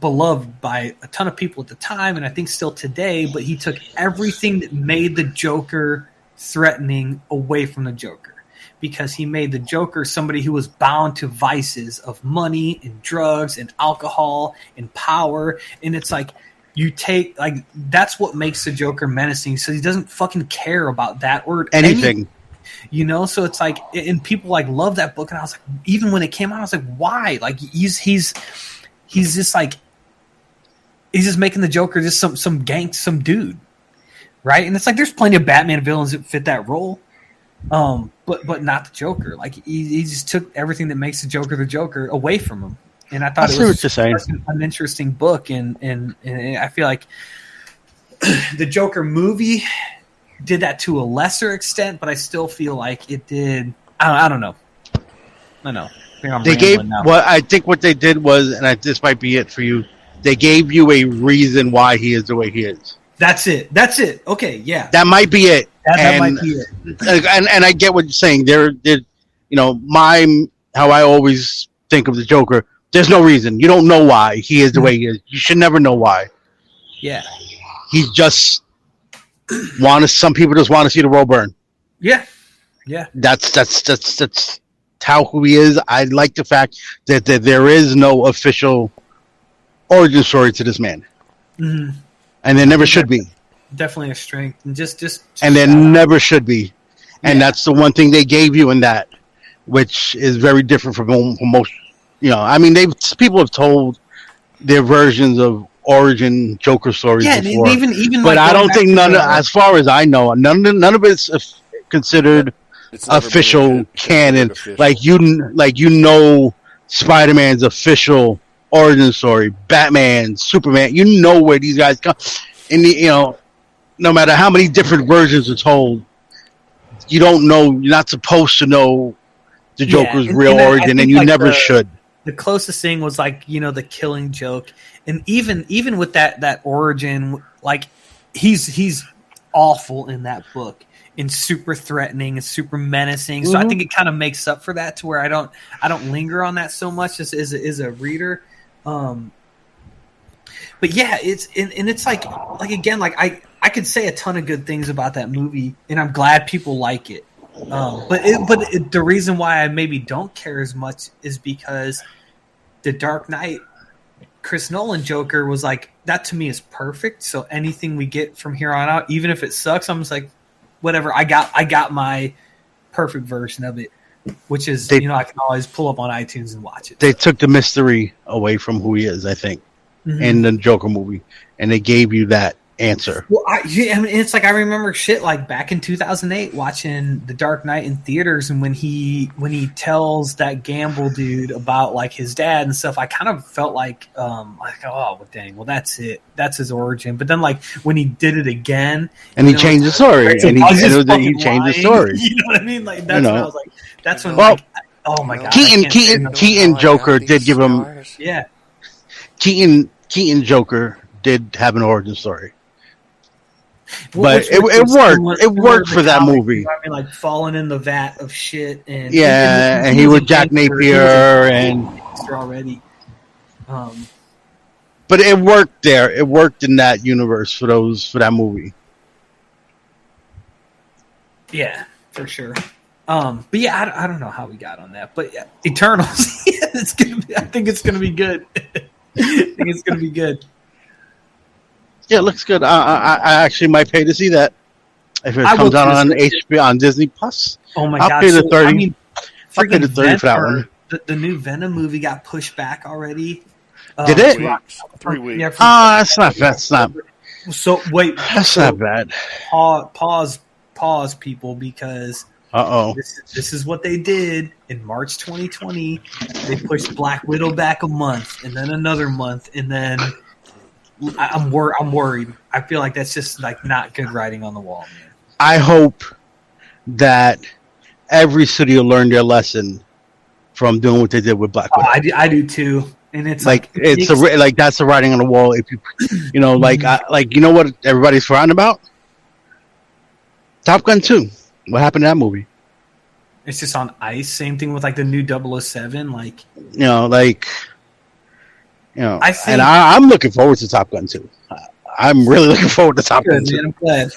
beloved by a ton of people at the time, and I think still today. But he took everything that made the Joker threatening away from the Joker because he made the Joker somebody who was bound to vices of money and drugs and alcohol and power. And it's like you take like that's what makes the Joker menacing. So he doesn't fucking care about that or any- Anything. you know. So it's like, and people like love that book. And I was like, even when it came out, I was like, why? Like he's he's he's just like he's just making the Joker just some some gank some dude, right? And it's like there's plenty of Batman villains that fit that role, um, but but not the Joker. Like he, he just took everything that makes the Joker the Joker away from him. And I I thought see it was an, an interesting book, and, and and I feel like the Joker movie did that to a lesser extent, but I still feel like it did. I don't, I don't know. I know. I They gave what I think what they did was, and I, this might be it for you. They gave you a reason why he is the way he is. That's it. That's it. Okay. Yeah. That might be it. That, that and, might be it. and and I get what you're saying. There, there, you know, my how I always think of the Joker. There's no reason. You don't know why he is the way he is. You should never know why. Yeah. He's just want to. Some people just want to see the world burn. Yeah. Yeah. That's that's that's that's how who he is. I like the fact that, that there is no official origin story to this man, hmm and there never should be, Definitely a strength, and just just and there out. never should be. And Yeah. that's the one thing they gave you in that, which is very different from, from most. You know, I mean, they people have told their versions of origin Joker stories yeah, and before, even even but like I don't think none. Of, as far as I know, none of- none of it's considered It's official canon. official. Like you, like you know, Spider Man's official origin story, Batman, Superman. You know where these guys come, and the, you know, no matter how many different versions are told, you don't know. You're not supposed to know the Yeah, Joker's and- real and I- I origin, and you like, never the- should. The closest thing was like you know the killing joke. And even even with that that origin like he's he's awful in that book and super threatening and super menacing. So i Mhm. think it kind of makes up for that to where i don't i don't linger on that so much as as a, as a reader. Um but yeah it's and, and it's like like again like i i could say a ton of good things about that movie and i'm glad people like it um, but it, but it, the reason why I maybe don't care as much is because the Dark Knight, Chris Nolan Joker was like that to me is perfect. So anything we get from here on out, even if it sucks, I'm just like, whatever. I got I got my perfect version of it, which is They- you know I can always pull up on iTunes and watch it. They took the mystery away from who he is. I think Mhm. in the Joker movie, and they gave you that answer. Well, I, yeah, I mean, it's like I remember shit like back in 2008 watching The Dark Knight in theaters, and when he when he tells that Gambol dude about like his dad and stuff, I kind of felt like um like oh well, dang, well that's it, that's his origin. But then like when he did it again, And he know, changed the story, and he, I was just and he fucking changed the story. You know what I mean? Like that's know. when I was like, that's when Well, like, oh my god, Keaton- Keaton- Keaton Joker did give him- yeah, Keaton Keaton Joker did have an origin story. Well, But it- it worked. It worked for that comic, movie. you know I mean, like falling in the vat of shit, and Yeah, and he was was Jack gangster. He was a Napier, and already. Um, But it worked there. It worked in that universe for those for that movie. yeah, for sure. Um, but yeah, I, I don't know how we got on that, but yeah, Eternals. yeah, it's gonna. Be, I think it's gonna be good. I think it's gonna be good. Yeah, it looks good. I, I, I actually might pay to see that if it I comes out on. HBO on Disney Plus. Oh my I'll god! pay the so, 30. I mean, I'll pay the freaking 30 for that Venom- one. The, the new Venom movie got pushed back already. Did Um, it? Three weeks. Three weeks. Yeah, from- Ah, that's not that's not so wait, that's so not bad. pause, pause, pause, people, because Uh oh. this this is what they did in March 2020. They pushed Black Widow back a month, and then another month, and then I- I'm wor- I'm worried. I feel like that's just like not good writing on the wall, man. I hope that every studio learned their lesson from doing what they did with Black Oh, I do, I do too, and it's like like, it's a, like that's the writing on the wall. If you you know like I, like you know what everybody's forgotten about Top Gun two. What happened to that movie? it's just on ice. Same thing with like the new 007. Like You know like you know. I think- and I, I'm looking forward to Top Gun two. I- I'm really looking forward to Top Gun Good, man. I'm glad.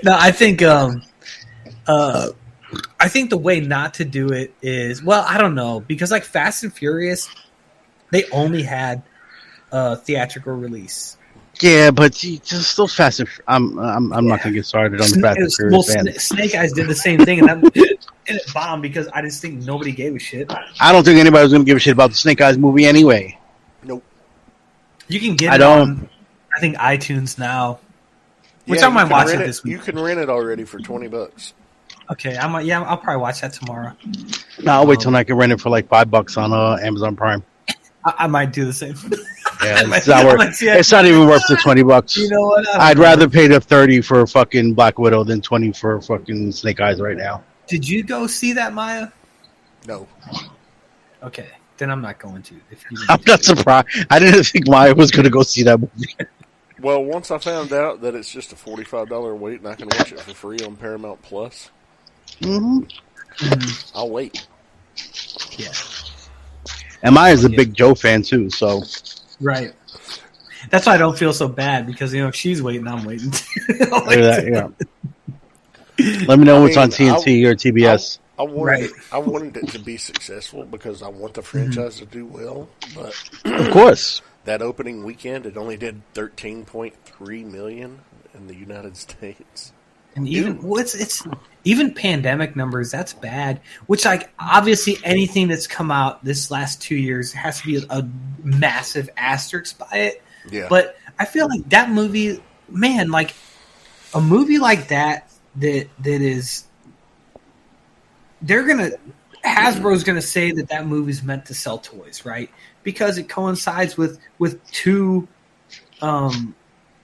no, I think um, uh, I think the way not to do it is well, I don't know because like Fast and Furious, they only had a theatrical release. Yeah, but you just those Fast and F- I'm I'm I'm not gonna get started on the Fast and Well, Furious fan. Sna- Snake Eyes did the same thing, and, that, and it bombed because I just think nobody gave a shit. I don't think anybody was gonna give a shit about the Snake Eyes movie anyway. Nope. You can get I it don't- on, I think iTunes now. Which Yeah, I you might can watch rent it this week. You can rent it already for twenty bucks. Okay, I might. Yeah, I'll probably watch that tomorrow. No, I'll wait till I can rent it for like five bucks on uh, Amazon Prime. I, I might do the same. Yeah, it's not worth. might. It's not even worth the twenty bucks. You know what? I don't I'd know. rather pay the thirty for a fucking Black Widow than twenty for fucking Snake Eyes right now. Did you go see that, Maya? No. Okay, then I'm not going to. If you I'm not surprised. I didn't think Maya was going to go see that movie. Well, once I found out that it's just a forty-five dollar wait and I can watch it for free on Paramount Plus, hmm Mhm. I'll wait. yeah, And Maya's a big Joe fan too, so right. That's why I don't feel so bad because you know if she's waiting, I'm waiting. look at that, yeah. Let me know I what's on mean, TNT or TBS. I wanted Right. I wanted it to be successful because I want the mm-hmm. franchise to do well. But of course. that opening weekend, it only did thirteen point three million in the United States. And even well, it's it's even pandemic numbers. That's bad. Which like obviously anything that's come out this last two years has to be a, a massive asterisk by it. Yeah, But I feel like that movie, man, like a movie like that that that is they're gonna Hasbro's gonna say that that movie's meant to sell toys, right? Because it coincides with with two um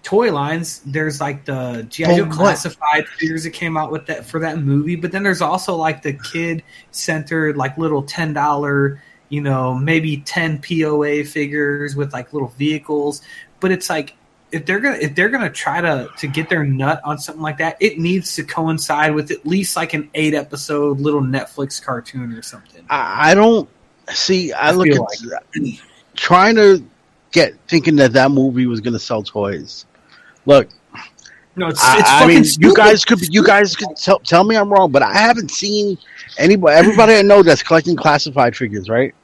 toy lines. There's like the GI Joe oh, Well, classified figures that came out with that for that movie, but then there's also like the kid centered like little ten dollar, you know, maybe ten POA figures with like little vehicles. But it's like if they're gonna if they're gonna try to to get their nut on something like that, it needs to coincide with at least like an eight episode little Netflix cartoon or something. I, I don't see. I, I look at trying to get thinking that that movie was going to sell toys. Look, No, it's, I, it's I fucking mean, stupid. you guys could you guys could tell, tell me I'm wrong, but I haven't seen anybody. Everybody I know that's collecting classified figures, right?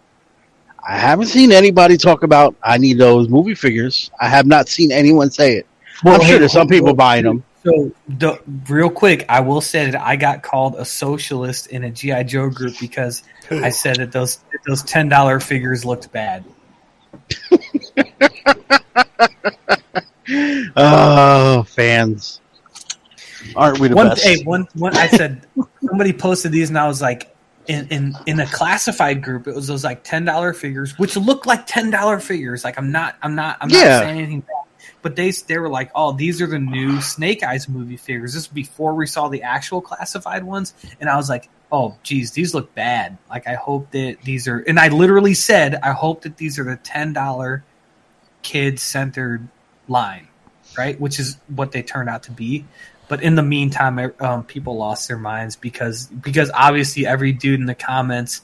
I haven't seen anybody talk about I need those movie figures. I have not seen anyone say it. Well, I'm hey, sure there's some people hold- buying them. So, the, real quick, I will say that I got called a socialist in a GI Joe group because I said that those that those ten dollar figures looked bad. Oh, fans, aren't we the One, best? hey, one, one. I said somebody posted these, and I was like, in in in a classified group, it was those like ten dollar figures, which look like ten dollar figures. Like I'm not, I'm not, I'm not Yeah. saying anything. Bad. But they they were like, oh, these are the new Snake Eyes movie figures. This was before we saw the actual classified ones, and I was like, oh, geez, these look bad. Like I hope that these are, and I literally said, I hope that these are the ten dollar kid centered line, right? Which is what they turned out to be. But in the meantime, um, people lost their minds because because obviously every dude in the comments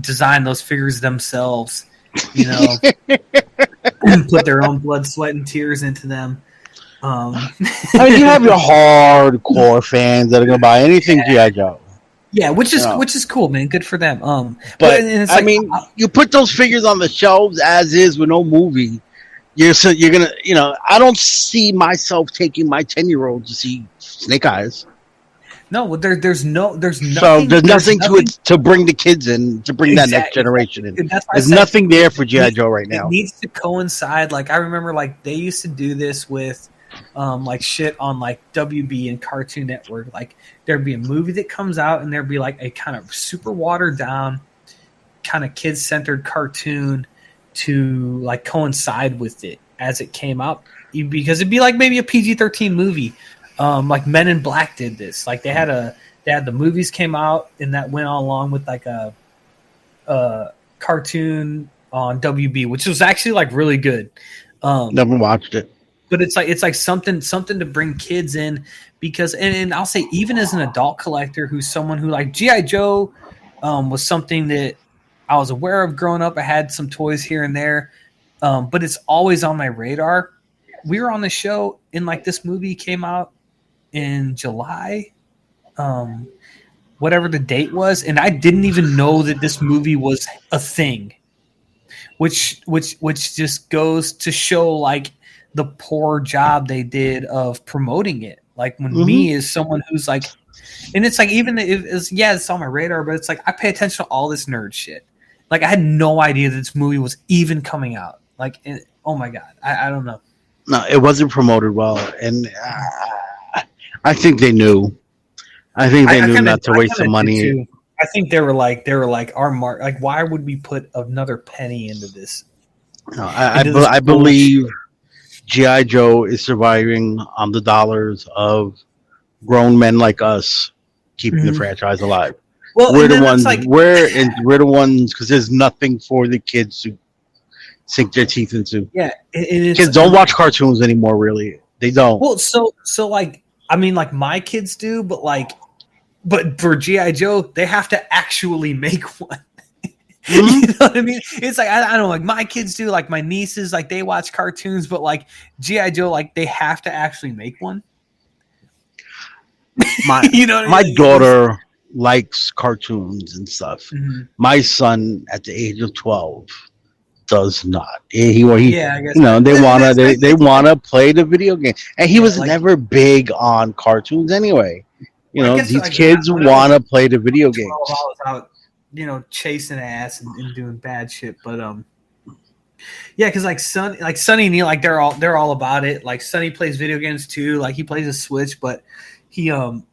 designed those figures themselves, you know, and put their own blood, sweat, and tears into them. Um, I mean, you have your hardcore fans that are going to buy anything GI Joe. yeah, which is Yeah. which is cool, man. Good for them. Um, But it's I like- mean, you put those figures on the shelves as is with no movie. You're so you're gonna, you know. I don't see myself taking my ten year old to see Snake Eyes. no, well, there, there's no, there's nothing. so there's nothing, to it to bring the kids in to bring that next generation in. That's why I There's nothing there for GI Joe right It now. needs to coincide. Like I remember, like they used to do this with, um, like shit on like WB and Cartoon Network. Like there'd be a movie that comes out, and there'd be like a kind of super watered down, kind of kid centered cartoon to like coincide with it as it came out, because it'd be like maybe a PG thirteen movie. Um, like Men in Black did this. Like they had a they had the movies came out, and that went along with like a uh cartoon on WB, which was actually like really good. Um, Never watched it. but it's like it's like something something to bring kids in because and, and I'll say even as an adult collector who's someone who like GI Joe um, was something that I was aware of growing up. I had some toys here and there, um, but it's always on my radar. We were on the show and like this movie came out in July, um, whatever the date was, and I didn't even know that this movie was a thing. Which which which just goes to show like the poor job they did of promoting it. Like when me is someone who's like, and it's like even if it's yeah, it's on my radar, but it's like I pay attention to all this nerd shit. Like I had no idea that this movie was even coming out. Like, it, oh my god, I, I don't know. No, it wasn't promoted well, and uh, I think they knew. I think they I- I knew kinda- not to I waste the money. I think they were like they were like our mark. Like, why would we put another penny into this? No, I, I, Into this I believe GI Joe is surviving on the dollars of grown men like us keeping the Mhm. franchise alive. Well, we're the ones. like we're and we're the ones because there's nothing for the kids to sink their teeth into. yeah, and and it's, Kids don't watch cartoons anymore. Really, they don't. Well, so so like I mean, like my kids do, but like, but for GI Joe, they have to actually make one. You mm-hmm. know what I mean? It's like I, I don't know, like my kids do, like my nieces, like they watch cartoons, but like GI Joe, like they have to actually make one. My you know, what I my mean? daughter likes cartoons and stuff. Mhm. My son, at the age of twelve, does not. He, he, he Yeah, I guess. you know they wanna they, they wanna play the video game, and he Yeah, was like- never big on cartoons anyway. You know, these like, kids wanna play the video games. 12, I was out, you know, chasing ass and, and doing bad shit. But um, yeah, because like Sun, like Sunny and Neil, like they're all they're all about it. Like Sunny plays video games too. Like he plays a Switch, but he um,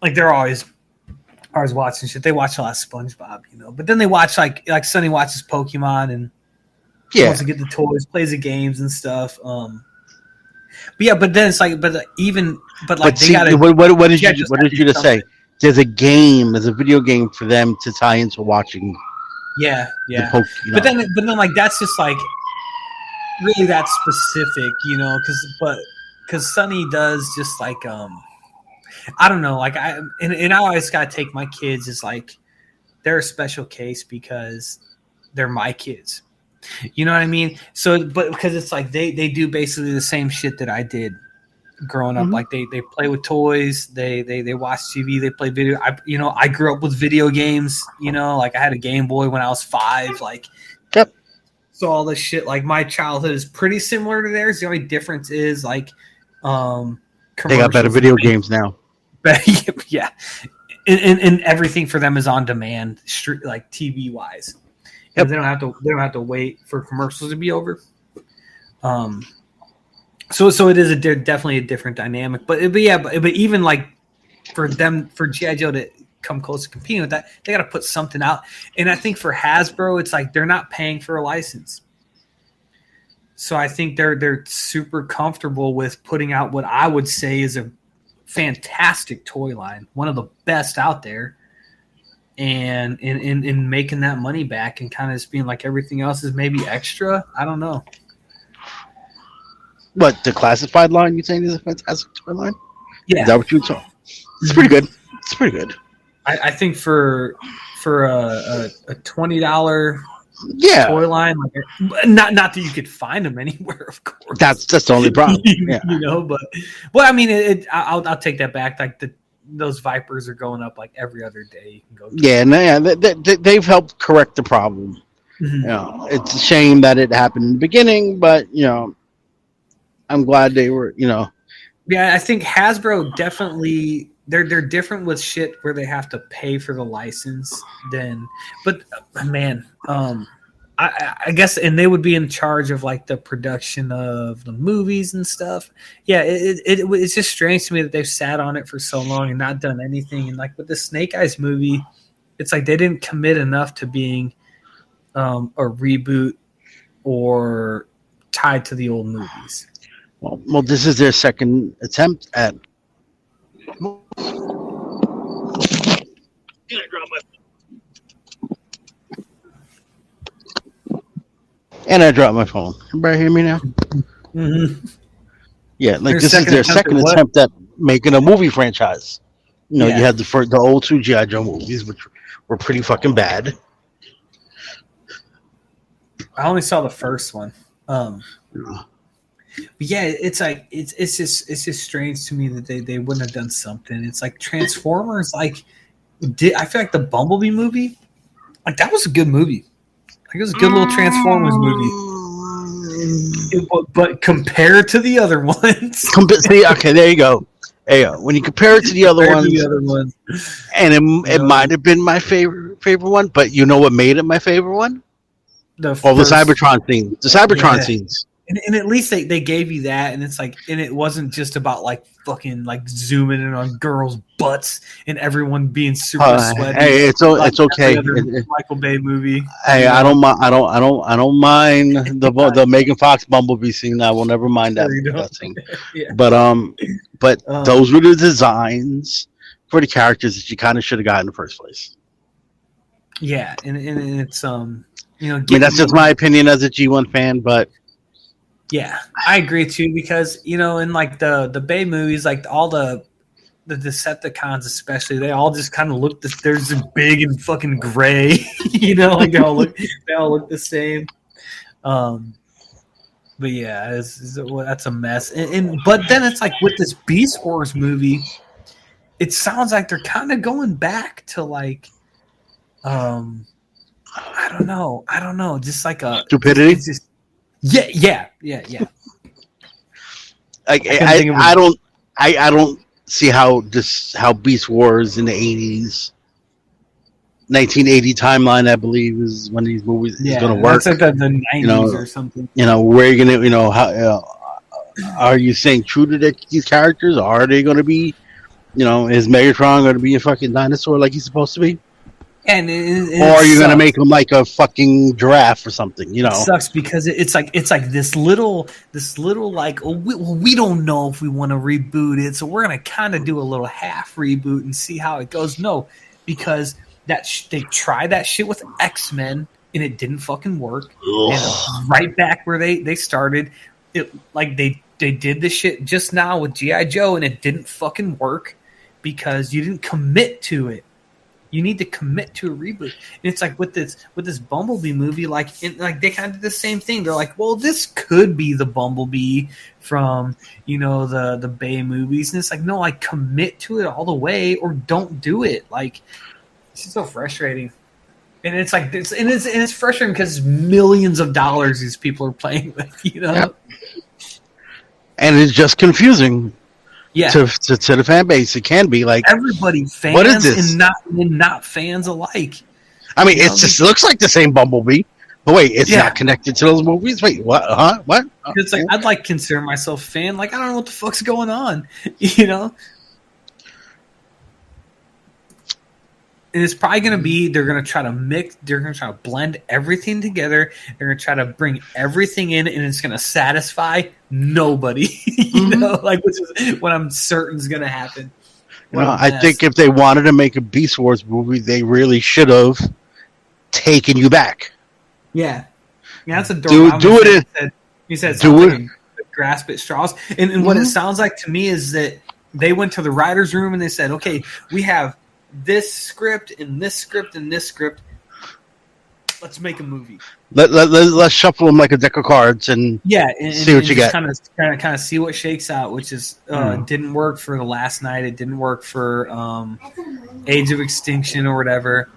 like they're always always watching shit. They watch a lot of SpongeBob, you know. But then they watch like like Sunny watches Pokemon and Yeah, wants to get the toys, plays the games and stuff. Um, but yeah, but then it's like, but even but like but see, gotta what, what, what did you just what did you just say? There's a game, there's a video game for them to tie into watching yeah yeah. poke. You know. But then, but then, like that's just like really that specific, you know? Because but because Sunny does just like um, I don't know, like I and, and I always gotta take my kids as like they're a special case because they're my kids. You know what I mean? So, but because it's like they they do basically the same shit that I did growing up. Mhm. Like they they play with toys, they they they watch TV, they play video. I you know I grew up with video games. You know, like I had a Game Boy when I was five. Like, Yep. So all this shit, like my childhood is pretty similar to theirs. The only difference is like, um, they got better video games now. yeah, and, and, and everything for them is on demand, street like TV wise. Yep. They don't have to. They don't have to wait for commercials to be over. Um. So so it is a definitely a different dynamic, but but yeah, but, but even like for them for GI Joe to come close to competing with that, they got to put something out. And I think for Hasbro, it's like they're not paying for a license. So I think they're they're super comfortable with putting out what I would say is a fantastic toy line, one of the best out there, and in in, in making that money back and kind of just being like everything else is maybe extra. I don't know. What the classified line? You saying is a fantastic toy line? Yeah, Is that what you saw? It's pretty good. It's pretty good. I, I think for for a, a, a twenty dollar Yeah, toy line. Like, not not that you could find them anywhere, of course. that's that's the only problem. Yeah. you know, but well, I mean, it, it, I'll I'll take that back. Like the those vipers are going up like every other day. You can go. Yeah, no, yeah, they, they, they've helped correct the problem. Mhm. You know, it's a shame that it happened in the beginning, but you know, I'm glad they were. You know, Yeah, I think Hasbro definitely they're they're different with shit where they have to pay for the license than but uh, man, um I, I- I guess and they would be in charge of like the production of the movies and stuff. Yeah, it, it, it it's just strange to me that they've sat on it for so long and not done anything. And like with the Snake Eyes movie, it's like they didn't commit enough to being um, a reboot or tied to the old movies. well, well, this is their second attempt at. And I dropped my phone. Everybody hear me now? Mm-hmm. Yeah, like Their this is their second at attempt at making a movie franchise. You know, Yeah. you had the first, the old two GI Joe movies, which were pretty fucking bad. I only saw the first one. Um, but yeah, it's like it's it's just it's just strange to me that they they wouldn't have done something. It's like Transformers. Like, did I feel like the Bumblebee movie? Like that was a good movie. Like it was a good little Transformers movie. Mm. It- but, but compared to the other ones, See, okay, there you go. There you go. When you compare it to the other ones, the other ones, and it, it might have been my favorite favorite one, but you know what made it my favorite one? the All the Cybertron scenes. The Cybertron Yeah. scenes. And, and at least they, they gave you that and it's like and it wasn't just about like fucking like zooming in on girls butts and everyone being super Uh, sweaty hey, it's like it's okay. It- michael bay movie Hey, I don't mind. I don't. I don't. I don't mind the the Megan Fox Bumblebee scene. I will never mind that, that scene. Yeah. But um, but Um, those were the designs for the characters that you kind of should have got in the first place. yeah and, and it's um you know I mean, that's just my opinion as a G1 fan, but yeah i agree too because you know in like the the bay movies like all the the Decepticons, especially, they all just kind of look. The, they're just big and fucking gray, you know. Like they all look, they all look the same. Um, but yeah, it's, it's- well, that's a mess. And, and but then it's like with this Beast Wars movie, it sounds like they're kind of going back to like, um, I don't know, I don't know, just like a Stupidity? Just, yeah, yeah, yeah, yeah. like couldn't I, of I, don't, I, I don't see how this how Beast Wars in the eighties, nineteen eighty timeline, I believe, is when these movies Yeah, is going to work. That's like the, the 90s know, or something. you know, where you gonna, you know, how uh, are you saying true to the, these characters? Are they going to be, you know, is Megatron going to be a fucking dinosaur like he's supposed to be, And it, it, or are you going to make them like a fucking giraffe or something? You know, It sucks because it- it's like it's like this little this little like oh, we, well, we don't know if we want to reboot it, so we're gonna kind of do a little half reboot and see how it goes. No, because that sh- they tried that shit with X Men and it didn't fucking work. And right back where they they started, it like they they did this shit just now with GI Joe and it didn't fucking work because you didn't commit to it. You need to commit to a reboot. And it's like with this with this Bumblebee movie, like in, like they kind of did the same thing. They're like, well, this could be the Bumblebee from you know the the Bay movies, and it's like, no, like commit to it all the way, or don't do it. Like it's so frustrating. And it's like it's and it's and it's frustrating because millions of dollars these people are playing with, you know. And it's just confusing Yeah, to, to to the fan base. It can be like, everybody fans What is this? and not and not fans alike. I mean, you know, it just looks like the same Bumblebee, but wait, it's Yeah. not connected to those movies. Wait, what? Huh? What? It's like I'd like consider myself a fan. Like I don't know what the fuck's going on, you know. And it's probably going to be they're going to try to mix, they're going to try to blend everything together. They're going to try to bring everything in, and it's going to satisfy nobody. you Mhm. know, like which is what I'm certain is going to happen. You What know, a I think if they wanted to make a Beast Wars movie, they really should have taken you back. Yeah, yeah, that's a Do- do it in- said- He said do it- grasp at straws, and, and what it Mhm. sounds like to me is that they went to the writers' room and they said, "Okay, we have this script and this script and this script. let's make a movie. Let, let, let, let's shuffle them like a deck of cards and Yeah, and, See what you get. Kind of, kind of, kind of see what shakes out. Which is uh, Mm. didn't work for the Last Knight. It didn't work for um, Age of Extinction or whatever.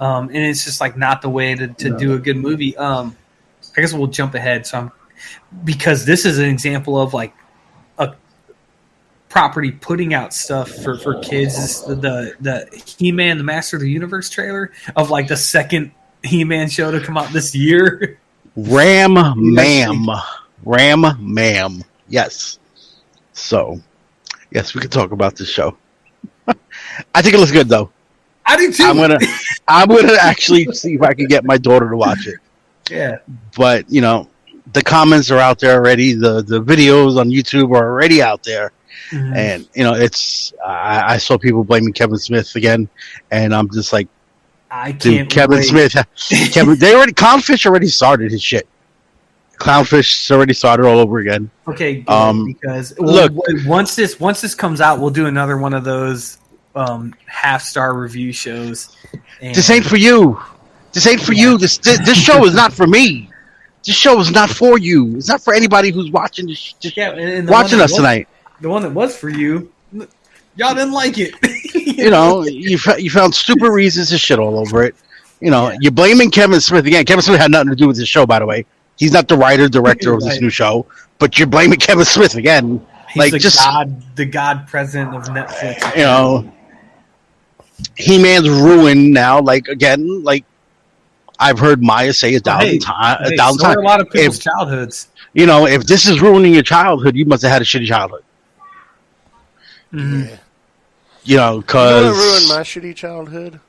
Um, and it's just like not the way to, to do a good movie. Um, I guess we'll jump ahead. So I'm because this is an example of like property putting out stuff for for kids. This, the the, the He Man, the Master of the Universe trailer of like the second He Man show to come out this year. Ram Ma'am. Ram Ma'am. Yes. So, yes, we can talk about this show. I think it looks good though. I do too. I'm gonna I'm gonna actually see if I can get my daughter to watch it. yeah. But you know, the comments are out there already. The the videos on YouTube are already out there, Mhm. and you know, it's I, I saw people blaming Kevin Smith again, and I'm just like, I can't. Kevin wait. Smith, Kevin, they already Clownfish already started his shit. Clownfish already started all over again. Okay, good, Um, because look- once this once this comes out, we'll do another one of those um, half star review shows. And This ain't for you. This ain't for you. This, this this show is not for me. This show is not for you. It's not for anybody who's watching this, yeah, and, and the watching us tonight. The one that was for you, y'all didn't like it. you know, you fo- you found stupid reasons to shit all over it. You know, Yeah. you're blaming Kevin Smith again. Kevin Smith had nothing to do with this show, by the way. He's not the writer director of this Right. new show, but you're blaming Kevin Smith again. He's like, the just- god, the god president of Netflix. You know, He Man's ruined now. Like again, like I've heard Maya say a thousand Hey, times. Hey, A thousand so are times. a lot of people's If- childhoods. You know, if this is ruining your childhood, you must have had a shitty childhood. Mhm. Yeah. You know, You know because ruined my shitty childhood?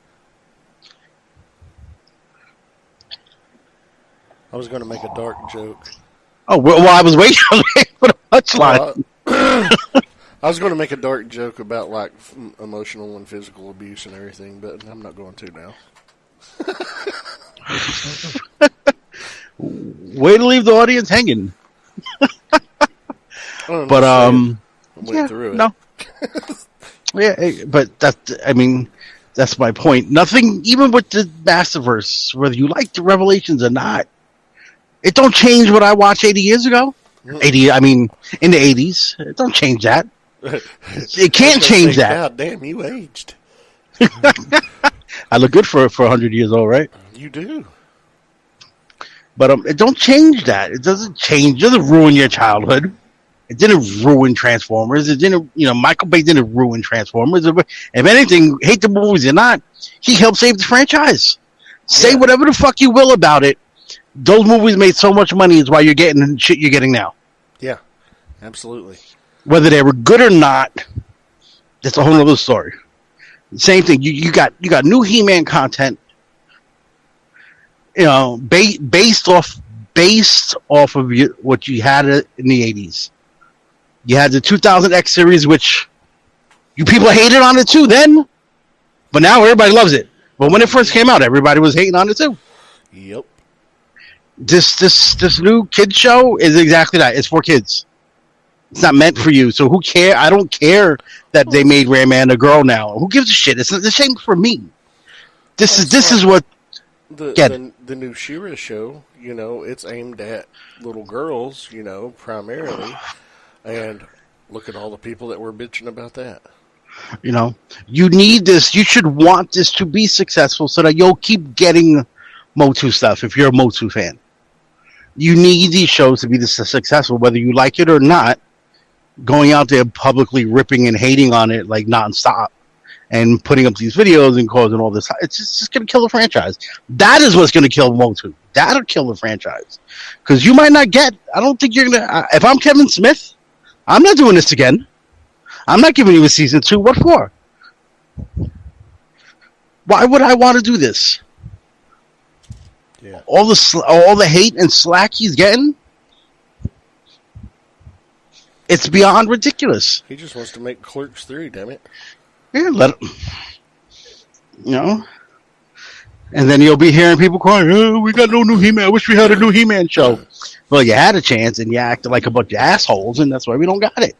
I was going to make a dark joke. oh well, well, I was waiting for the punchline. Uh, I was going to make a dark joke about like f- emotional and physical abuse and everything, but I'm not going to now. Way to leave the audience hanging. But um. I went yeah, through it. No. Yeah, eh, but that I mean, that's my point. Nothing, even with the Masterverse, whether you like the Revelations or not, it don't change what I watched eighty years ago. Eighty, I mean, in the eighties, it don't change that. It can't I was gonna change that. God damn, you aged. I look good for for hundred years old, right? You do. But um, it don't change that. It doesn't change. It doesn't ruin your childhood. It didn't ruin Transformers. It didn't, you know, Michael Bay didn't ruin Transformers. If anything, hate the movies or not, he helped save the franchise. Say Yeah. whatever the fuck you will about it. Those movies made so much money is why you're getting the shit you're getting now. Yeah, absolutely. Whether they were good or not, that's a whole other story. Same thing. You you got you got new He-Man content. You know, ba- based off based off of you, what you had in the '80s. You had the 2000X series, which you people hated on it too then, but now everybody loves it. But when it first came out, everybody was hating on it too. Yep. This this this new kids show is exactly that. It's for kids. It's not meant for you. So who care? I don't care that they made Ram Man a girl now. Who gives a shit? It's the same for me. This is this is what The, the the new She-Ra show, you know, it's aimed at little girls, you know, primarily. And look at all the people that were bitching about that. you know. You need this. You should want this to be successful so that you'll keep getting Motu stuff if you're a Motu fan. You need these shows to be this successful, whether you like it or not. Going out there publicly ripping and hating on it like nonstop, and putting up these videos and causing all this. It's just, just going to kill the franchise. That is what's going to kill Motu. That'll kill the franchise because you might not get. I don't think you're gonna. Uh, if I'm Kevin Smith, I'm not doing this again. I'm not giving you a season two. What for? Why would I want to do this? Yeah. All the sl- all the hate and slack he's getting, it's beyond ridiculous. He just wants to make Clerks 3, damn it. Yeah, let him. You know. And then you'll be hearing people crying, "Oh, we got no new He-Man. I wish we had a new He-Man show." Well, you had a chance, and you acted like a bunch of assholes, and that's why we don't got it.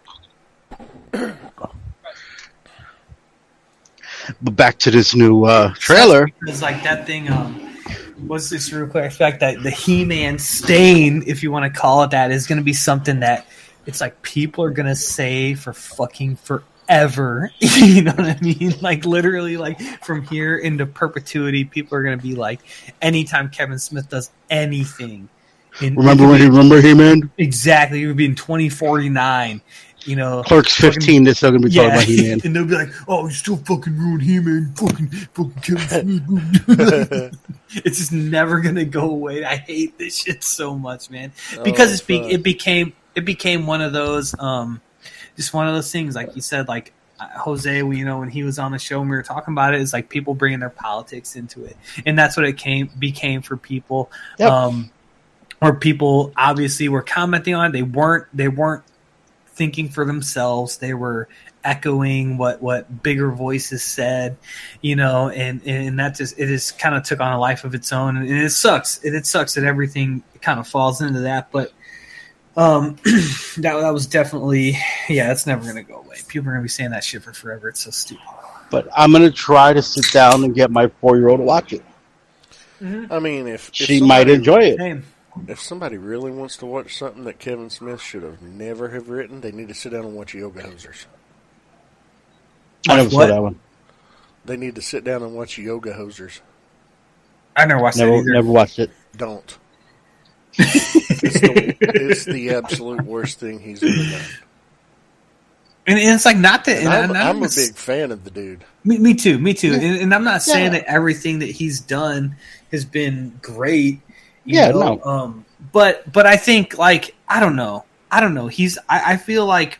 But back to this new uh, trailer. It's like that thing, um, was just real quick. I like that the He-Man stain, if you want to call it that, is going to be something that it's like people are going to say for fucking forever. you know what I mean? Like literally, like from here into perpetuity, people are going to be like, anytime Kevin Smith does anything. In, Remember when he remember him in exactly? It would be in twenty forty nine. You know, Clerks 15? They're still gonna be talking about He Man. and they'll be like, "Oh, you still fucking ruined He-Man, fucking, fucking Kevin Smith." it's just never gonna go away. I hate this shit so much, man, because Oh, it's be- it became it became one of those, um, just one of those things. Like you said, like uh, Jose, you know, when he was on the show and we were talking about it, it's like people bringing their politics into it, and that's what it came became for people. Yep. Um, or people obviously were commenting on it. They weren't. They weren't thinking for themselves. They were echoing what what bigger voices said, you know, and and that just it just kind of took on a life of its own, and it sucks. It, it sucks that everything kind of falls into that, but. Um, that that was definitely yeah. It's never gonna go away. People are gonna be saying that shit for forever. It's so stupid. But I'm gonna try to sit down and get my four year old to watch it. I mean, if, if She somebody- might enjoy it. Same. If somebody really wants to watch something that Kevin Smith should have never have written, they need to sit down and watch Yoga Hosers. I never What? saw that one. They need to sit down and watch Yoga Hosers. I never watched that Never either. never watched it. Don't. it's, the, it's the absolute worst thing he's ever done. And, and it's like not that. And And I'm, I'm, I'm a even- big fan of the dude. Me, me too. Me too. And, and I'm not saying Yeah. that everything that he's done has been great. Yeah, know, no. Um, but but I think like I don't know. I don't know. He's. I, I feel like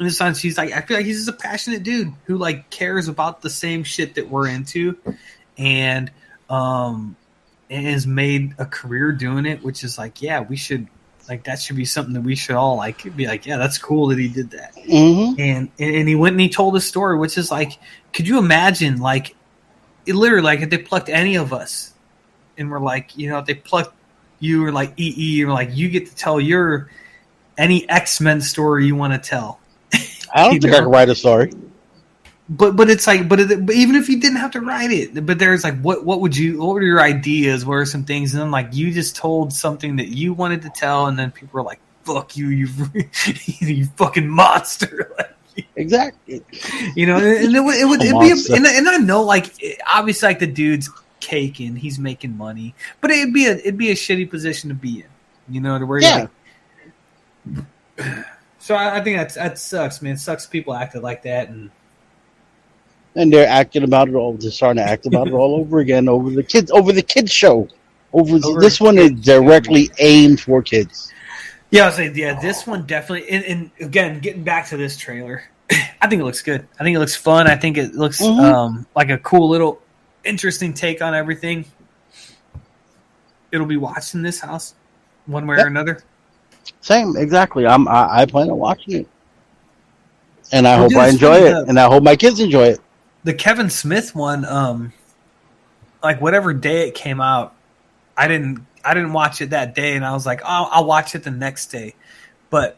in a sense he's like I feel like he's just a passionate dude who like cares about the same shit that we're into, and um, and has made a career doing it. Which is like yeah, we should like that should be something that we should all like be like yeah, that's cool that he did that Mm-hmm. and and he went and he told a story, which is like, could you imagine, like, it literally, like, if they plucked any of us, and we're like, you know, they plucked you or like EE, or like, you get to tell your any X Men story you want to tell, I don't think I know? can write a story. but but it's like, but, it, but even if you didn't have to write it, but there's like, what what would you, what were your ideas? What are some things? And then like, you just told something that you wanted to tell, and then people were like, fuck you, you you fucking monster. Like, Exactly. you know, and it would, it would it'd be, a, and, and I know, like, obviously, like the dude's caking, he's making money, but it'd be a it'd be a shitty position to be in, you know, to where Yeah. like, so I, I think that's that sucks, man. It sucks people acted like that, and And they're acting about it all. They're starting to act about it all over again over the kids over the kids show. Over, Over this one is directly aimed for kids. yeah, I was like, yeah, this one definitely. And, and again, getting back to this trailer, I think it looks good. I think it looks fun. I think it looks Mhm. um, like a cool little, interesting take on everything. It'll be watched in this house, one way Yep. or another. Same, exactly. I'm I, I plan on watching it, and I Well, hope I enjoy it, the- and I hope my kids enjoy it. the Kevin Smith one, um, like whatever day it came out, I didn't I didn't watch it that day, and I was like, oh, I'll watch it the next day. But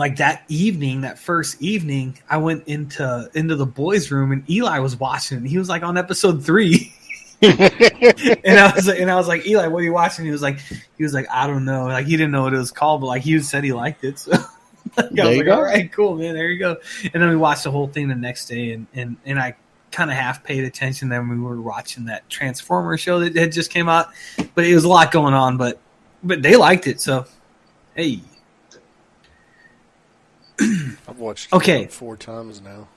like that evening, that first evening, I went into into the boys' room, and Eli was watching, and he was like on episode three. and I was like, and I was like, Eli, what are you watching? He was like, he was like, I don't know, like he didn't know what it was called, but like he said he liked it. So like, I There was you like, go. all right, cool, man, there you go. And then we watched the whole thing the next day, and and and I kind of half paid attention. Then we were watching that Transformer show that had just came out, but it was a lot going on. But but they liked it, so hey, I've watched Okay. like four times now.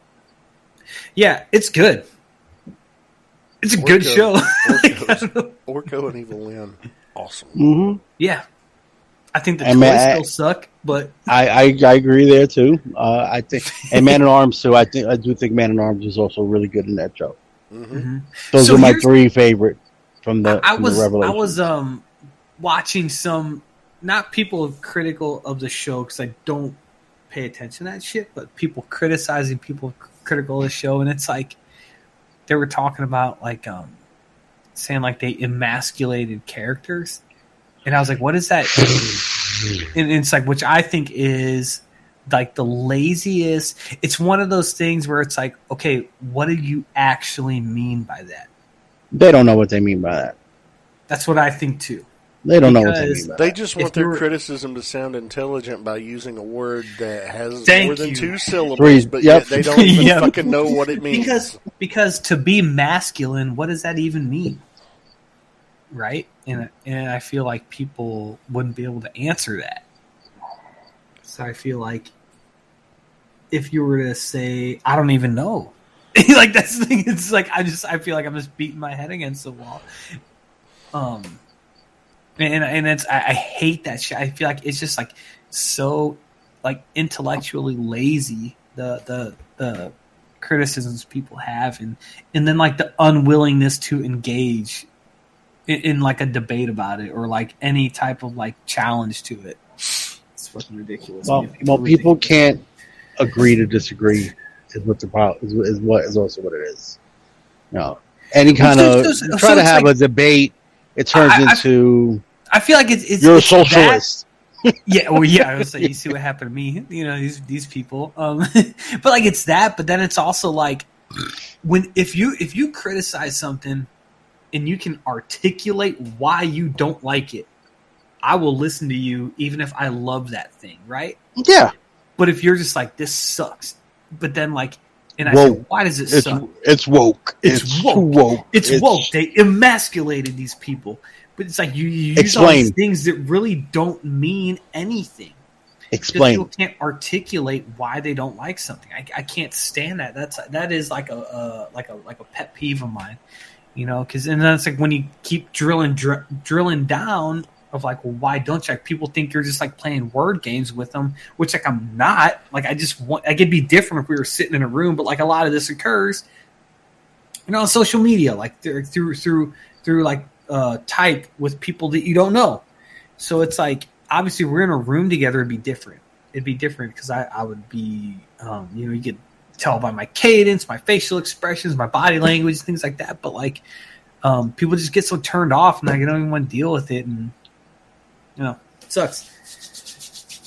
yeah, it's good. It's a good show. Orko's- Orko and Evil Lynn, awesome. hmm yeah, I think the And toys man, still suck, but I, I I agree there too. Uh, I think and Man-At-Arms too. I think I do think Man-At-Arms is also really good in that show. hmm mhm. Those So are my three favorite from the, I from was the I was um watching some not people critical of the show because I don't pay attention to that shit, but people criticizing people critical of the show, and it's like they were talking about like um saying like they emasculated characters, and I was like, what is that? and it's like which I think is like the laziest. It's one of those things where it's like, okay, what do you actually mean by that? They don't know what they mean by that. That's what I think too. They don't know what they Because mean They that. just If want their criticism to sound intelligent by using a word that has Thank more than you. two syllables, Three, but yep. yet they don't even Yep. fucking know what it means. Because because to be masculine, what does that even mean? Right? And and I feel like people wouldn't be able to answer that. So I feel like if you were to say, I don't even know. like that's the thing. It's like I just I feel like I'm just beating my head against the wall. Um and and it's I, I hate that shit. I feel like it's just like so like intellectually lazy the the the criticisms people have and and then like the unwillingness to engage in, in like a debate about it or like any type of like challenge to it. It's fucking ridiculous. Well, man. well, people can't agree to disagree. Is what the problem is, is. What is also what it is. You know, any kind so- of so- so try to have like- a debate, it turns I- I- into I feel like it's, it's you're a it's that- socialist. yeah, well, yeah. I was say you see what happened to me. You know these these people. Um, but like it's that. But then it's also like when if you if you criticize something and you can articulate why you don't like it, I will listen to you even if I love that thing, right? Yeah, But if you're just like this sucks, but then like, and I Woke. say why does it it's suck? it's woke. It's It's, woke. woke. It's, woke. They emasculated these people. But it's like you, you use all these things that really don't mean anything. Explain. people can't articulate why they don't like something. I, I can't stand that. That's that is like a, like a like a pet peeve of mine. You know, because and then it's like when you keep drilling dr- drilling down of like, well, why don't you? Like, people think you're just like playing word games with them, which like I'm not. Like I just want. Like it'd be different if we were sitting in a room, but like a lot of this occurs, you know, on social media, like through through through through like uh, type with people that you don't know. So it's like obviously we're in a room together. It'd be different. It'd be different because I, I would be, um, you know, you could tell by my cadence, my facial expressions, my body language, things like that. But like, um, people just get so turned off and like, I don't even want to deal with it, and you know, it sucks.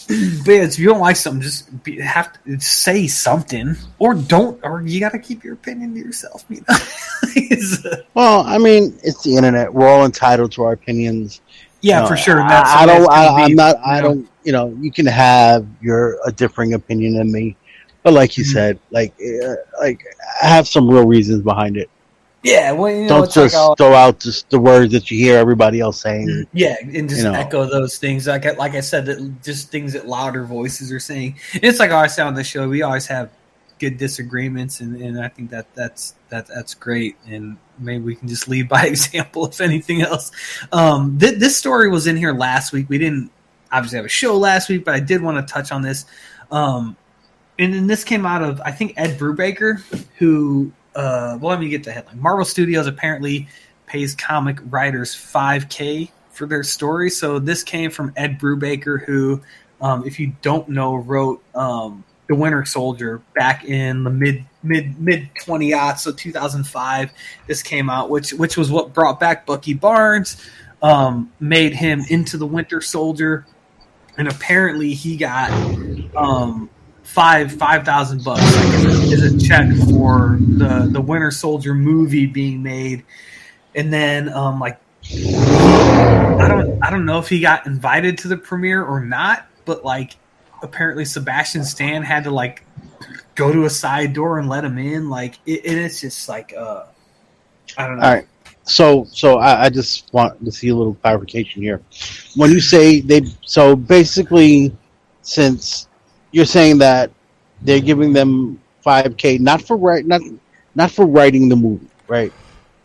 but yeah, if you don't like something, just be, have to say something, or don't, or you got to keep your opinion to yourself. You know, Well, I mean, it's the internet. We're all entitled to our opinions. yeah, You know, for sure. and I, I don't. I, I'm be, not. you I know. don't. You know, you can have your a differing opinion than me, but like you Mhm. said, like, uh, like I have some real reasons behind it. Yeah, well, you know, don't it's like just throw out just the words that you hear everybody else saying. Yeah, and just You know. echo those things. Like I, like I said, that just things that louder voices are saying. It's like I say on the show. We always have good disagreements, and, and I think that that's that that's great. And maybe we can just lead by example, if anything else. Um, th- this story was in here last week. We didn't obviously have a show last week, but I did want to touch on this. Um, and then this came out of I think Ed Brubaker, who uh, well, let me get the headline. Marvel Studios apparently pays comic writers 5k for their story. So this came from Ed Brubaker, who, um, if you don't know, wrote um, the Winter Soldier back in the mid mid mid twenty so two thousand five. This came out, which which was what brought back Bucky Barnes, um, made him into the Winter Soldier, and apparently he got um, five five thousand bucks is, a, check for the the Winter Soldier movie being made, and then um, like I don't I don't know if he got invited to the premiere or not, but like apparently Sebastian Stan had to like go to a side door and let him in. Like it, it is just like uh I don't know. All right. So, so I, I just want to see a little clarification here. When you say they, so basically, since you're saying that they're giving them 5k not for write not not for writing the movie, right?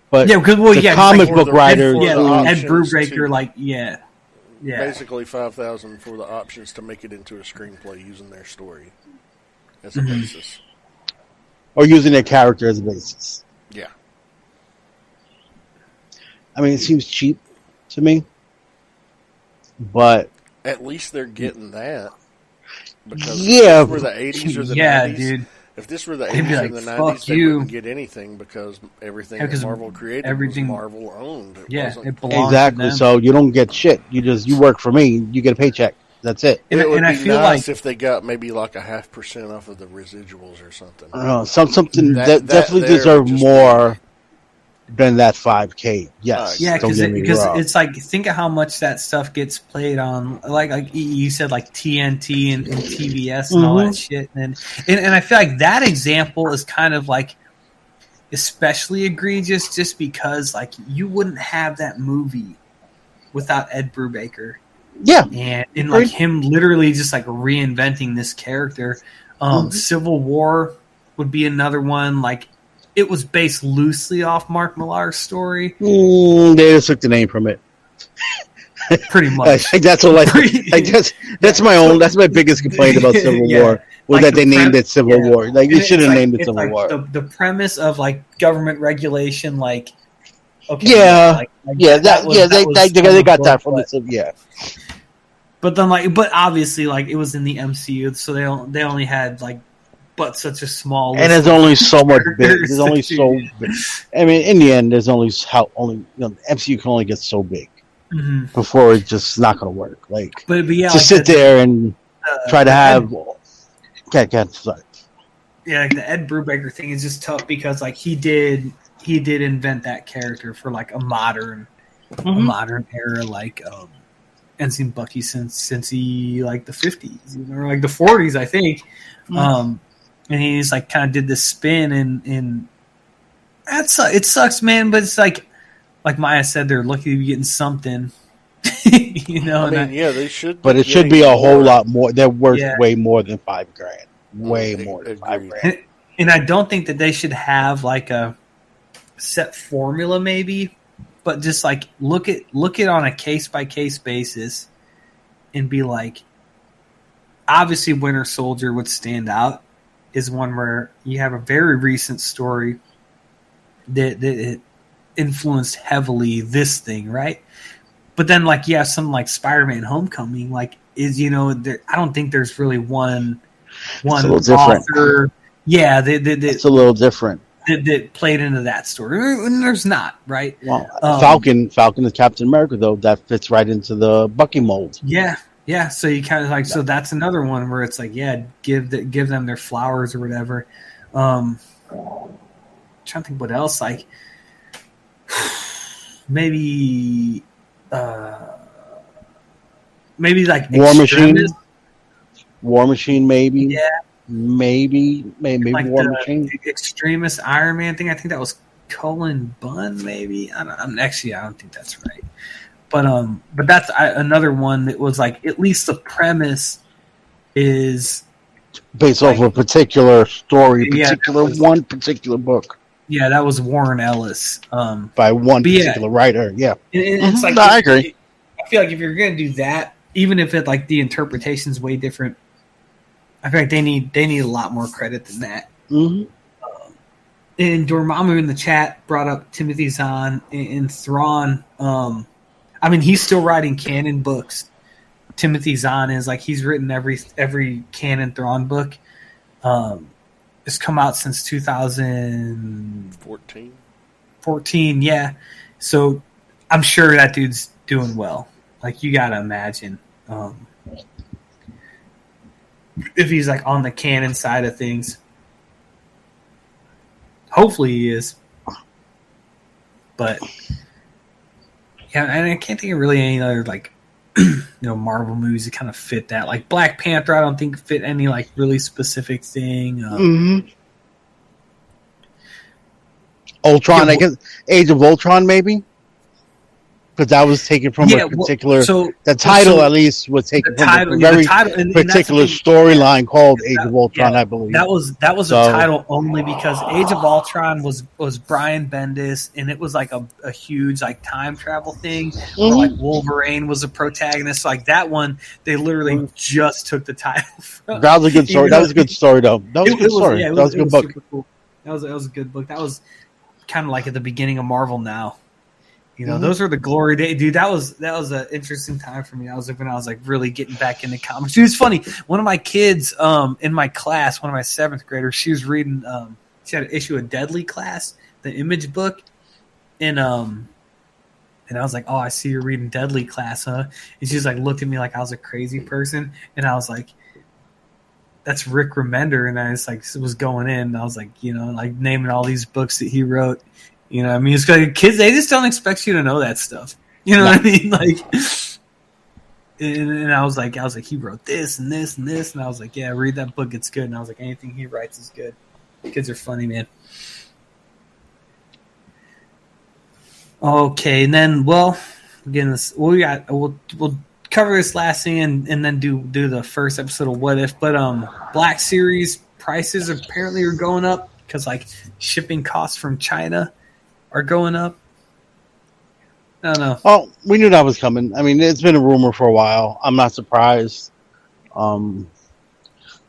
But Yeah, because well, the yeah, 'cause, comic like, book the- writers, yeah, Ed Brubaker, like yeah, yeah, Basically, five thousand for the options to make it into a screenplay using their story as a Mhm. basis. or using their character as a basis. Yeah, I mean, it seems cheap to me, but at least they're getting that. Because Yeah. if this were the eighties or the yeah, nineties, dude. if this were the They'd eighties like, or the "Fuck nineties, they you." wouldn't get anything because everything Yeah, 'cause that Marvel created everything- was Marvel owned. It Yeah, wasn't- it belongs exactly. To them. So you don't get shit. You just you work for me. You get a paycheck. That's it. and, it would and I feel nice like if they got maybe like a half percent off of the residuals or something. I don't know, some something That- that, that definitely deserve would just more than that 5K. Yes. Uh, Yeah, because it, because it's like think of how much that stuff gets played on, like like you- you said, like TNT and, and TBS and all that shit, and, and and I feel like that example is kind of like especially egregious, just because like you wouldn't have that movie without Ed Brubaker yeah. and and like him literally just like reinventing this character. Um, Mhm. Civil War would be another one. Like it was based loosely off Mark Millar's story, Mm, they just took the name from it. pretty much. Like, that's all I. Like that's that's my own. That's my biggest complaint about Civil Yeah. War was Like that they named it Civil yeah. War. Like you should have like- named it Civil like War. The, the premise of like government regulation, like okay, Yeah. like, yeah, that, was- yeah, they, was they, they, got book, that from but, the Civil. Yeah, But then, like, but obviously, like, it was in the MCU, so they they only had like, but such a small. and there's only so much big. There's only so. Big. I mean, in the end, there's only how only you know MCU can only get so big Mhm. before it's just not going to work. Like But, but yeah, to like sit the- there and uh, try to have. Cat, cat, sorry. yeah, like the Ed Brubaker thing is just tough because like he did he did invent that character for like a modern a Mhm. modern era like um and seen Bucky since since he like the fifties or like the forties I think. Mhm. Um and he's like kind of did this spin and and that's it sucks man but it's like like Maya said they're lucky to be getting something you know I mean, I- yeah, they should. But it should be a more. whole lot more. They're worth Yeah. way more than five grand. Way more than five agreed. grand. and I don't think that they should have like a set formula, maybe, but just like look at look at on a case by case basis, and be like, obviously, Winter Soldier would stand out is one where you have a very recent story that that it influenced heavily this thing, right? But then, like, yeah, have something like Spider Man Homecoming, like, is you know, there, I don't think there's really one one little different. author, yeah, that that, It's a little different. that that played into that story. And there's not, right? Well, Um, Falcon, Falcon is Captain America though. That fits right into the Bucky mold. Yeah, yeah. So you kind of like so that's another one where it's like yeah, give the, give them their flowers or whatever. Um, trying to think what else like maybe uh maybe like War Machine? War Machine, maybe. Yeah. Maybe, maybe like War Machine. Extremis Iron Man thing. I think that was Cullen Bunn, maybe. I don't, I'm actually I don't think that's right. But um, but that's I, another one that was like at least the premise is Based off like- a particular story, Yeah, particular was- one particular book yeah that was Warren Ellis. Um, by one But yeah. particular writer. Yeah. and- and it's Mhm. like No, I if- agree. I feel like if you're gonna do that, even if it like the interpretation's way different, I feel like they need they need a lot more credit than that. hmm and Dormammu in the chat brought up Timothy Zahn and, and Thrawn. Um, I mean, he's still writing canon books. Timothy Zahn is like he's written every every canon Thrawn book. Um, it's come out since 2014. Fourteen. Yeah, so I'm sure that dude's doing well. Like you gotta imagine. Um, if he's like on the canon side of things. Hopefully he is. But yeah, and I can't think of really any other like you know Marvel movies that kind of fit that. Like Black Panther, I don't think fit any like really specific thing. Um, hmm Ultron, Yeah, I guess Age of Ultron, maybe, because that was taken from yeah, a well, particular. so the title, so at least, was taken the from a very title, and, and that's the particular storyline called Age That- of Ultron, yeah, I believe. That was that was So- a title only because Age of Ultron was was Brian Bendis, and it was like a, a huge like time travel thing. Where, Mhm. like Wolverine was a protagonist. Like that one, they literally just took the title. From. that was a good story. That was a good story, though. That was a good story. that was a good book. That was that was a good book. That was kind of like at the beginning of Marvel now. You know, Mhm. those were the glory days, dude. That was that was an interesting time for me. I was like when I was like really getting back into comics. Dude, it's funny. One of my kids um, in my class, one of my seventh graders, she was reading. Um, she had an issue of Deadly Class, the Image book, and um, and I was like, "Oh, I see you're reading Deadly Class, huh?" And she's like, looked at me like I was a crazy person, and I was like, "That's Rick Remender," and I was like, was going in, and I was like, you know, like naming all these books that he wrote, You know, what I mean, it's like kids they just don't expect you to know that stuff. You know what I mean? Like, and, and I was like, I was like, he wrote this and this and this, and I was like, yeah, read that book, it's good. And I was like, anything he writes is good. Kids are funny, man. Okay, and then well, again, this we got we'll we'll cover this last thing and, and then do do the first episode of What If. But um, Black Series prices apparently are going up because like shipping costs from China are going up. I don't know. Oh, we knew that was coming. I mean, it's been a rumor for a while. I'm not surprised. Um,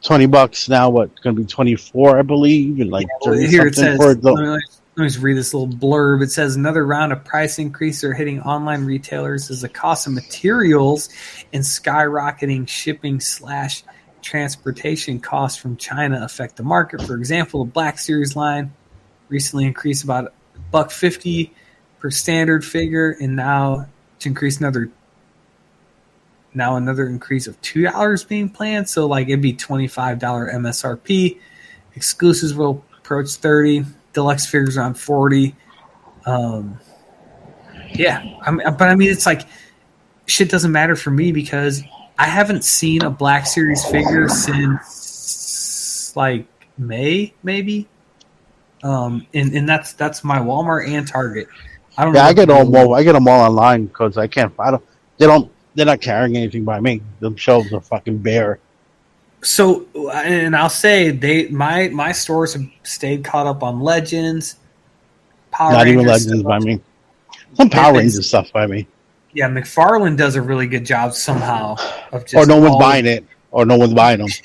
twenty bucks now. What going to be twenty four? I believe. And like Well, here it says. Let me, let me just read this little blurb. It says another round of price increase are hitting online retailers as the cost of materials and skyrocketing shipping slash transportation costs from China affect the market. For example, the Black Series line recently increased about buck fifty per standard figure, and now to increase another now another increase of two dollars being planned. So like it'd be twenty five dollar MSRP. Exclusives will approach thirty. Deluxe figures around forty. Um, yeah, I mean, but I mean it's like shit doesn't matter for me because I haven't seen a Black Series figure since like May maybe. Um, and, and that's that's my Walmart and Target. I don't. yeah, know I get all. I get them all online because I can't. I don't. They don't. They're not carrying anything by me. The shelves are fucking bare. So, and I'll say they my my stores have stayed caught up on Legends, Power not even legends by me. Some Power Rangers stuff by me. Yeah, McFarlane does a really good job somehow of just Or no one's buying it. Or no one's buying them.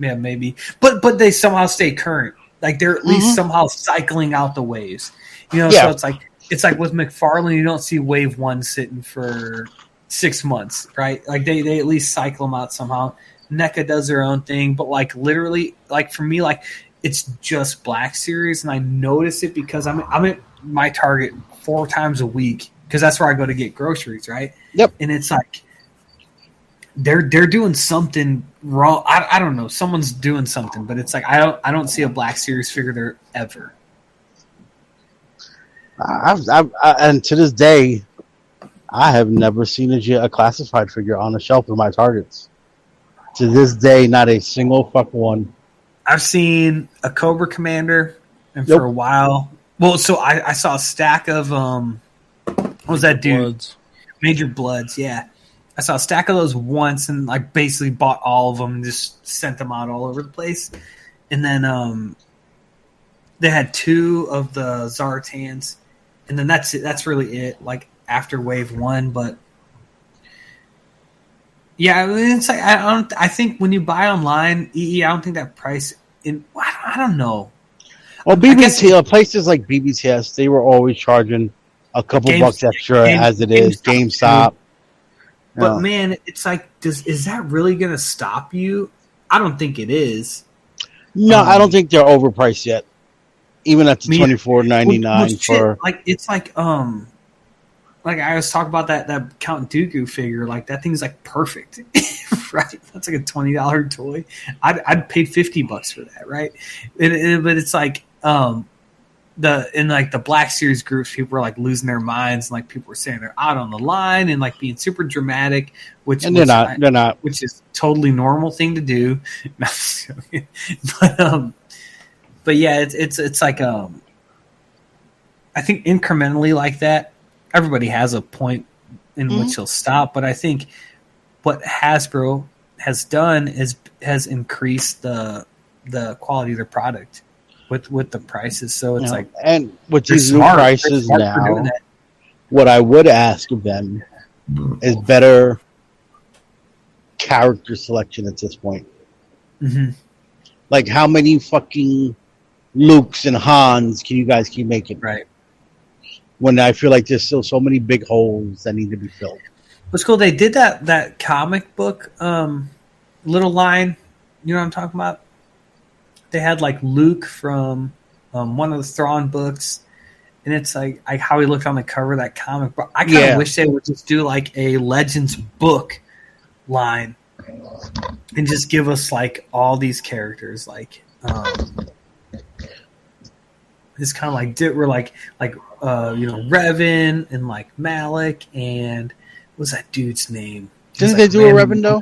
Yeah, maybe, but but they somehow stay current. Like they're at least Mhm. somehow cycling out the waves. You know, Yeah. so it's like it's like with McFarlane, you don't see wave one sitting for six months, right? Like they they at least cycle them out somehow. NECA does their own thing, but like literally, like for me, like it's just Black Series, and I notice it because I'm I'm at my Target four times a week because that's where I go to get groceries, right? Yep. And it's like they're they're doing something wrong. I, I don't know. Someone's doing something, but it's like I don't I don't see a Black Series figure there ever. I've, I've, I, and to this day, I have never seen a classified figure on the shelf of my targets. To this day, not a single fuck one. I've seen a Cobra Commander, and Yep. for a while, well, so I, I saw a stack of um, what was that dude? Bludds. Major Bludds, yeah. I saw a stack of those once and like basically bought all of them and just sent them out all over the place. And then um they had two of the Zartans and then that's it that's really it like after wave 1 but yeah, I mean, it's like I don't I think when you buy online EE I don't think that price in I don't, I don't know. Well, guess- BBT, uh, places like BBTS, they were always charging a couple Games- bucks extra Game- as it is. GameStop, GameStop. But Yeah. man, it's like does is that really going to stop you? I don't think it is. no, um, I don't think they're overpriced yet. Even at the twenty four ninety nine shit, for like it's like um like I was talking about that that Count Dooku figure, like that thing's like perfect. right? That's like a twenty dollar toy. I'd I'd pay fifty bucks for that, right? And, and- but it's like um the in like the Black Series groups, people were like losing their minds, and like people were saying they're out on the line and like being super dramatic, which and they're which not. I- They're not. which is totally normal thing to do. No, I'm just joking. but um, but yeah, it's it's it's like um, I think incrementally like that. Everybody has a point in Mhm. which he'll stop, but I think what Hasbro has done is has increased the the quality of their product with with the prices. So it's you know, like and with these new smart. Prices smart for doing now, what I would ask of them is better character selection at this point. Mhm. Like, how many fucking Lukes and Hans can you guys keep making? right. When I feel like there's still so many big holes that need to be filled. What's cool? They did that that comic book um, little line. You know what I'm talking about? They had like Luke from um, one of the Thrawn books, and it's like, like how he looked on the cover of that comic book. I kind of Yeah. wish they would just do like a Legends book line and just give us like all these characters, like um, it's kind of like di- we're like like uh, you know, Revan and like Malak and what's that dude's name? Didn't was, they like, do a random- Revan though?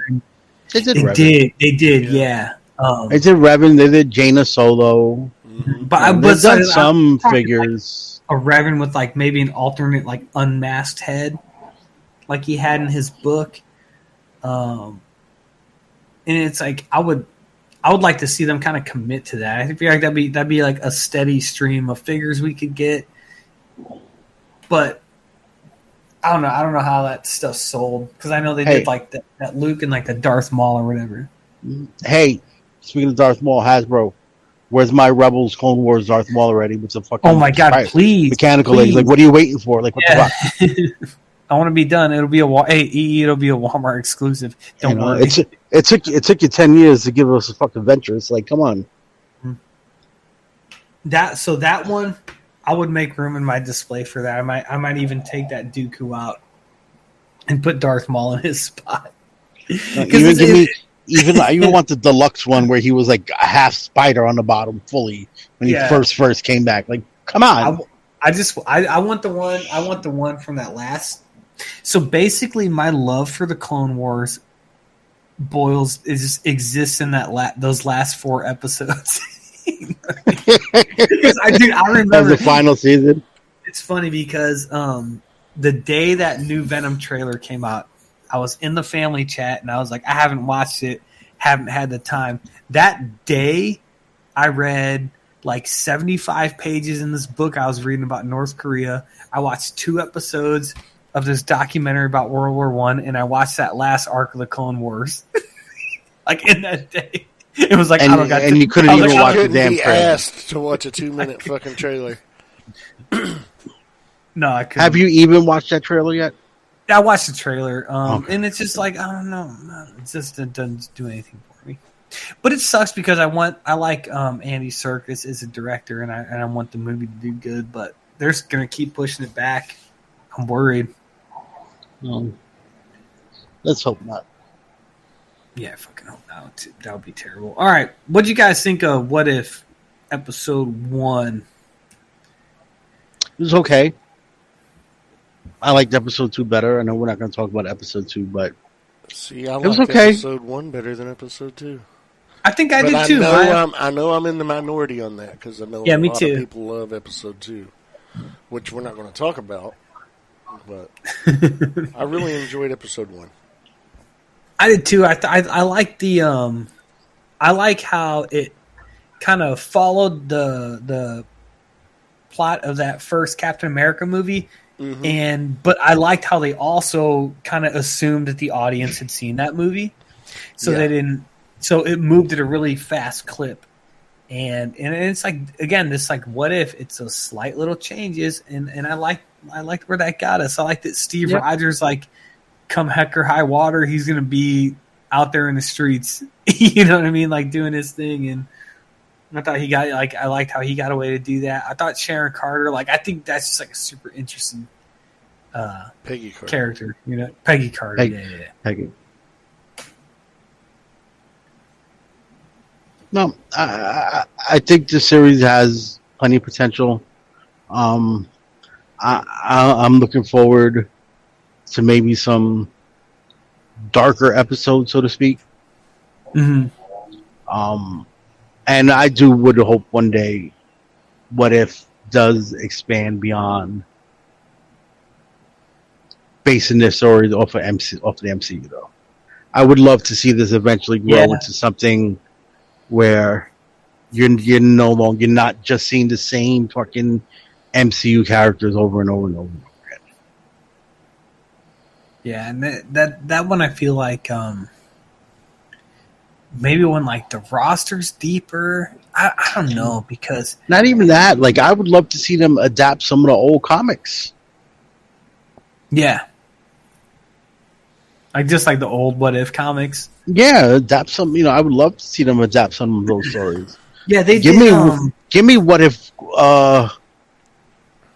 They did They Revan. did. They did. Yeah. Yeah. Um, They did Revan. They did Jaina Solo. Mhm. but I They've but done some figures. like, a Revan with like maybe an alternate like unmasked head, like he had in his book. Um, and it's like I would, I would like to see them kind of commit to that. I feel like that'd be that'd be like a steady stream of figures we could get. But I don't know. I don't know how that stuff sold because I know they Hey. did like the, that Luke and like the Darth Maul or whatever. Hey, speaking of Darth Maul, Hasbro, where's my Rebels Clone Wars Darth Maul already with the fucking Oh my god! right, Please, mechanical please. Like, what are you waiting for? Like, what Yeah. the fuck? I want to be done. It'll be a hey, it'll be a Walmart exclusive. Don't You know, worry. It's it took it took you ten years to give us a fucking Ventress. It's like, come on. that so that one, I would make room in my display for that. I might I might even take that Dooku out and put Darth Maul in his spot. Uh, 'Cause even give me even I even want the deluxe one where he was like a half spider on the bottom fully when he Yeah. first first came back. Like, come on. I just I, I want the one I want the one from that last. So basically, my love for the Clone Wars boils is exists in that la- those last four episodes. Because I do I remember the final season. it's funny because um, the day that new Venom trailer came out, I was in the family chat and I was like, I haven't watched it, haven't had the time. That day, I read like 75 pages in this book I was reading about North Korea. I watched two episodes of this documentary about World War One, and I watched that last arc of the Clone Wars. like in that day, it was like And- I don't got and to- you couldn't even like, watch the couldn't damn be trailer. asked to watch a two minute fucking trailer. No, I couldn't. Have you even watched that trailer yet? I watched the trailer, um, Okay. and it's just like I don't know, it just it doesn't do anything for me. But it sucks because I want I like um, Andy Serkis as a director, and I and I want the movie to do good, but they're just gonna keep pushing it back. I'm worried. No. Let's hope not. Yeah, I fucking hope not. that would be terrible. All right, what do you guys think of What If episode one? It was okay. I liked episode two better. I know we're not going to talk about episode two, but See, I It was okay. episode one better than episode two. I think I but did I too. know I- I'm, I know I'm in the minority on that because I know Yeah, a me lot too. of people love episode two, which we're not going to talk about. But I really enjoyed episode one. I did too. I th- I, I like the um, I like how it kind of followed the the plot of that first Captain America movie, Mhm. and but I liked how they also kind of assumed that the audience had seen that movie, so Yeah. they didn't. So it moved at a really fast clip, and and it's like again, this like what if it's those slight little changes, and and I like I liked where that got us. I like that Steve Yep. Rogers like come heck or high water, he's gonna be out there in the streets. you know what I mean? Like doing his thing and I thought he got like I liked how he got away to do that. I thought Sharon Carter, like I think that's just like a super interesting uh Peggy Carter. character, you know. Peggy Carter, Peggy. yeah, yeah, yeah. Peggy. No, I, I, I think the series has plenty of potential. Um, I, I, I'm looking forward to maybe some darker episodes, so to speak. Mhm. Um, and I do would hope one day, what if does expand beyond basing their stories off of MC off the MCU though. I would love to see this eventually grow Yeah. into something where you're you're no longer you're not just seeing the same fucking MCU characters over and over and over. again. Yeah, and that, that that one I feel like um maybe when like the roster's deeper. I, I don't know because Not even that. Like I would love to see them adapt some of the old comics. yeah. Like just like the old what if comics. Yeah, adapt some. You know, I would love to see them adapt some of those stories. Yeah, they Give did me, um, give me what if uh,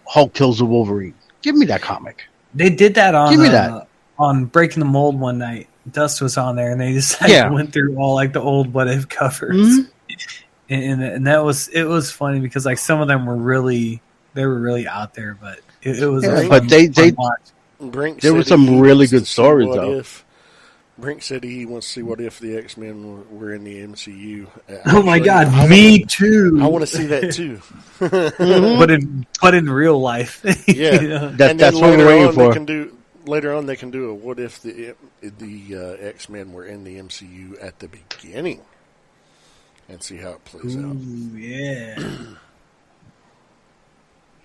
Hulk kills the Wolverine? Give me that comic. They did that on Give me uh, that. on Breaking the Mold one night. Dust was on there, and they just like Yeah. went through all like the old what if covers, Mhm. and, and and that was it was funny because like some of them were really they were really out there, but it, it was. Yeah, a but fun- they- fun they- watch. Brink There were some really good stories, what though. If, Brink said he wants to see what if the X Men were, were in the MCU. Oh my god, I me wanna- too. I want to see that too. but in but in real life, Yeah. You know? That, that's then what later we're waiting for. they can do later on they can do a what if the the uh, X Men were in the MCU at the beginning, and see how it plays out. Yeah.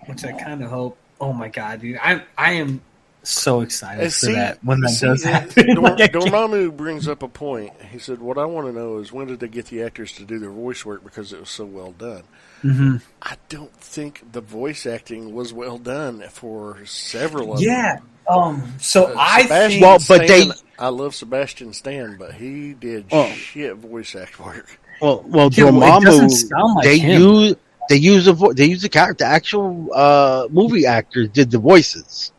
Which I kind of hope. Oh my god, dude! I I am so excited And for see- that when that see, does happen. Dor- Like, Dormammu brings up a point. He said, "What I want to know is when did they get the actors to do their voice work because it was so well done." Mhm. I don't think the voice acting was well done for several of Yeah. them. Um. So Uh, I Sebastian think. Well, but Stan- they- I love Sebastian Stan, but he did Oh. shit voice act work. Well, well, Yeah, well, it Dormammu, sound like they him. use they use a vo- they use a character. Actual uh, movie actors did the voices.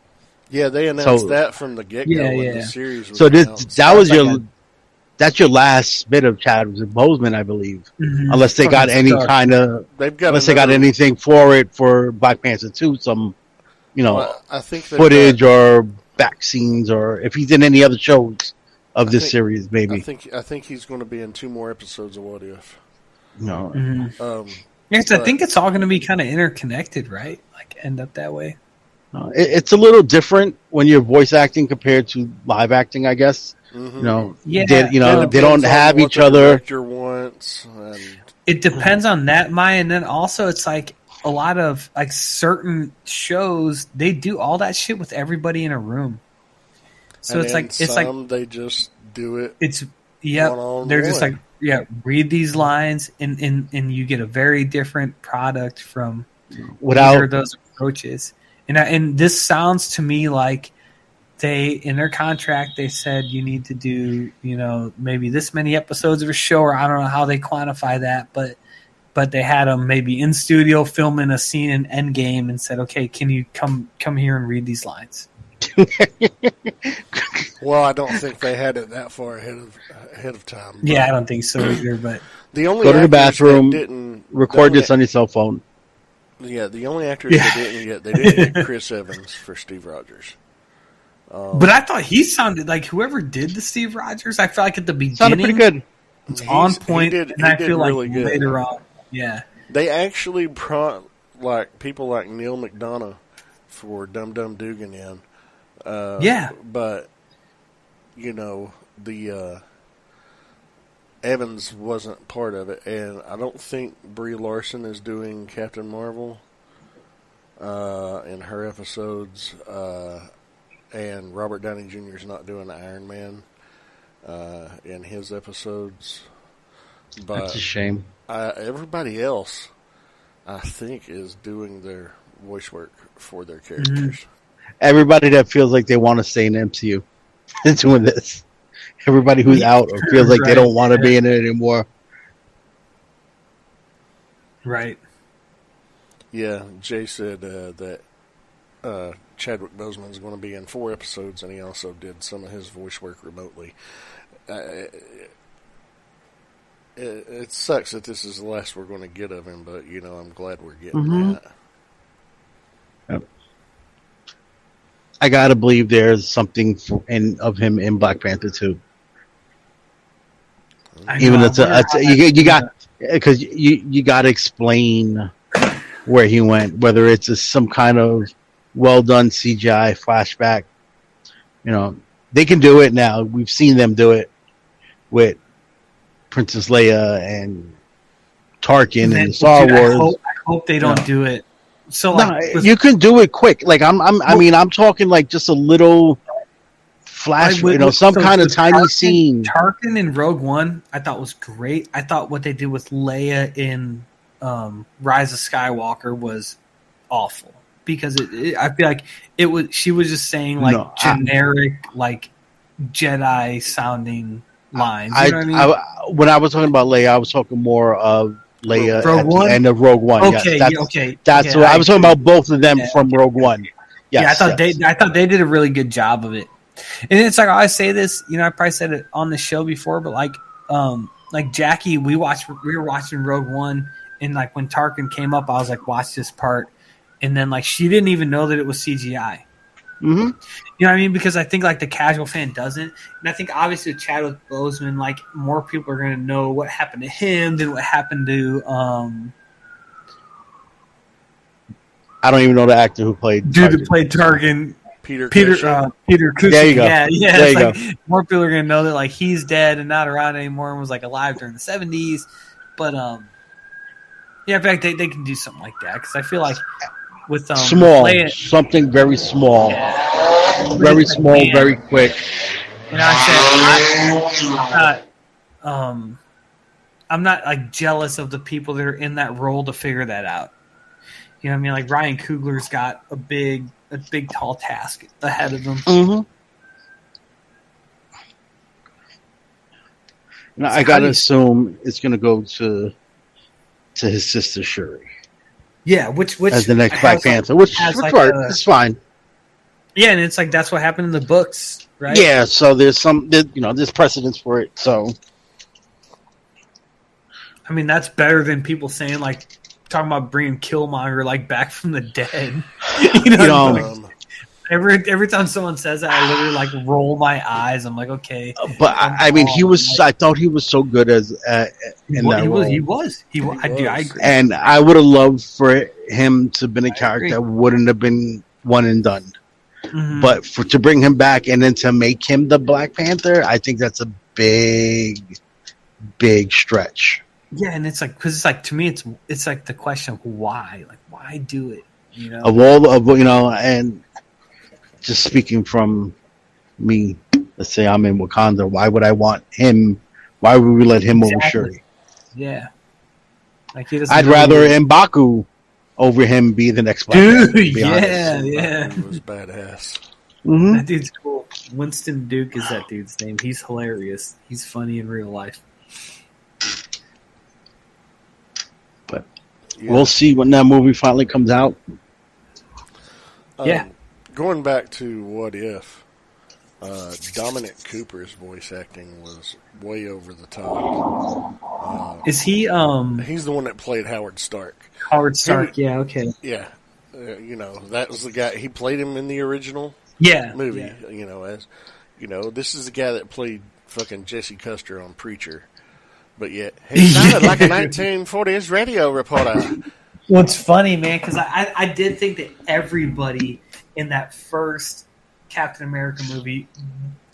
Yeah, they announced So- that from the get go Yeah, when yeah. the series was So this announced. that was Sounds your like that's your last bit of Chadwick Boseman, I believe. Mhm. Unless they From got the any kind of They've got unless they got anything for it for Black Panther two, some you know well, I think footage got- or back scenes or if he's in any other shows of I this think- series, I maybe. think I think he's going to be in two more episodes of What If. No. Mhm. Um, Yeah, 'cause I think it's all going to be kind of interconnected, right? Like end up that way. No, it, it's a little different when you're voice acting compared to live acting, I guess. mhm. You know, Yeah. they, you know, they don't have each the other. Director wants, and It depends on that, Maya, and then also it's like a lot of like certain shows they do all that shit with everybody in a room. So and it's then like it's like they just do it. it's yeah they're just like yeah read these lines and and and you get a very different product from Without those approaches and I, and this sounds to me like they in their contract they said you need to do you know maybe this many episodes of a show or i don't know how they quantify that but but they had them maybe in studio filming a scene in endgame and said okay can you come come here and read these lines Well, I don't think they had it that far ahead of ahead of time. yeah i don't think so either but the only Go to the bathroom, Didn't record this on your cell phone. Yeah, the only actors Yeah. that didn't get they didn't get Chris Evans for Steve Rogers. Um, but i thought he sounded like whoever did the steve rogers i feel like at the beginning, Sounded pretty good. it's he's- on he point did- and he i did feel like good. later on yeah They actually brought like people like Neal McDonough for Dum Dum Dugan in. Uh, Yeah. but you know the uh, Evans wasn't part of it, and I don't think Brie Larson is doing Captain Marvel uh, in her episodes, uh, and Robert Downey Jr. is not doing Iron Man uh, in his episodes. But That's a shame. Uh, everybody else, I think, is doing their voice work for their characters. Everybody that feels like they want to stay in MCU is doing this. Everybody who's out or feels like they don't want to be in it anymore. right Yeah, Jay said uh, that uh, Chadwick Boseman is going to be in four episodes, and he also did some of his voice work remotely. Uh, it, it sucks that this is the last we're going to get of him, but you know I'm glad we're getting Mhm. that. I gotta believe there's something for, in of him in Black Panther too. Even it's a, I it's a- you, you got because you you got to explain where he went, whether it's a, some kind of well done CGI flashback. You know, they can do it now. We've seen them do it with Princess Leia and Tarkin And then, and Star dude, I Wars. hope, I hope they don't No. do it. So like, you can do it quick. Like I'm, I'm I mean, I'm talking like just a little flash, with- you know, some so kind of tiny Tarkin- scene. Tarkin in Rogue One, I thought was great. I thought what they did with Leia in um, Rise of Skywalker was awful because it, it, I feel like it was she was just saying like No, I- generic like Jedi sounding lines. You I, know what I mean? I, when I was talking about Leia, I was talking more of Leia Rogue at One? the of Rogue One. okay, yes, that's, yeah, okay. that's okay, what I was talking about. Both of them Yeah, from Rogue One. Yes, yeah, I thought yes. they I thought they did a really good job of it. And it's like I say this, you know, I probably said it on the show before, but like um like Jackie, we watched we were watching Rogue One and like when Tarkin came up, I was like, watch this part. and then like she didn't even know that it was CGI. Hmm You know what I mean? Because I think like the casual fan doesn't, and I think obviously with Chadwick Boseman, like more people are going to know what happened to him than what happened to um I don't even know the actor who played. dude that Sergeant. played Tarkin, Peter. Peter Cushing. uh, Peter Cushing. There you go. Yeah, yeah. There you like, More people are going to know that like he's dead and not around anymore and was like alive during the seventies. But um, yeah, in fact, they, they can do something like that because I feel like with um small, something very small, Yeah. very small, man, very quick. You know, I said I, I'm not, um, I'm not like jealous of the people that are in that role to figure that out. You know what I mean? Like Ryan Coogler's got a big, a big tall task ahead of him. Mm-hmm. Now, I gotta assume it's gonna go to to his sister Shuri Yeah, which which as the next Black like- Panther, which which like, part a- is fine. yeah, and it's like that's what happened in the books, right? Yeah, so there's some, there, you know, there's precedence for it. So I mean that's better than people saying like talking about bringing Killmonger like back from the dead. you know, You know, like, Um, every every time someone says that, I literally like roll my eyes. I'm like, okay. but I, I mean, he was. I thought he was so good as uh, in Well, that he was. He was. He, wa- He I do. I agree. and I would have loved for him to have been a I character agree. that wouldn't have been one and done. Mhm. But for to bring him back and then to make him the Black Panther, I think that's a big, big stretch. yeah, and it's like because it's like to me, it's it's like the question of why, like why do it? You know, Of all of you know, and just speaking from me, let's say I'm in Wakanda, why would I want him? Why would we let him over Exactly. Shuri? yeah. Like he. I'd rather rather M'Baku over him be the next Black Dude, Panther, to be honest. yeah, yeah. He was badass. Mhm. That dude's cool. Winston Duke is that dude's name. He's hilarious. He's funny in real life. Yeah. We'll see when that movie finally comes out. Um, Yeah. Going back to What If, uh, Dominic Cooper's voice acting was way over the top. Uh, Is he um he's the one that played Howard Stark. Howard Stark? Yeah. Okay. Yeah. Uh, you know, that was the guy, he played him in the original Yeah. movie, yeah. you know, as, you know, this is the guy that played fucking Jesse Custer on Preacher. But yet, he sounded like a 1940s radio reporter. What's funny, man, because I I did think that everybody in that first Captain America movie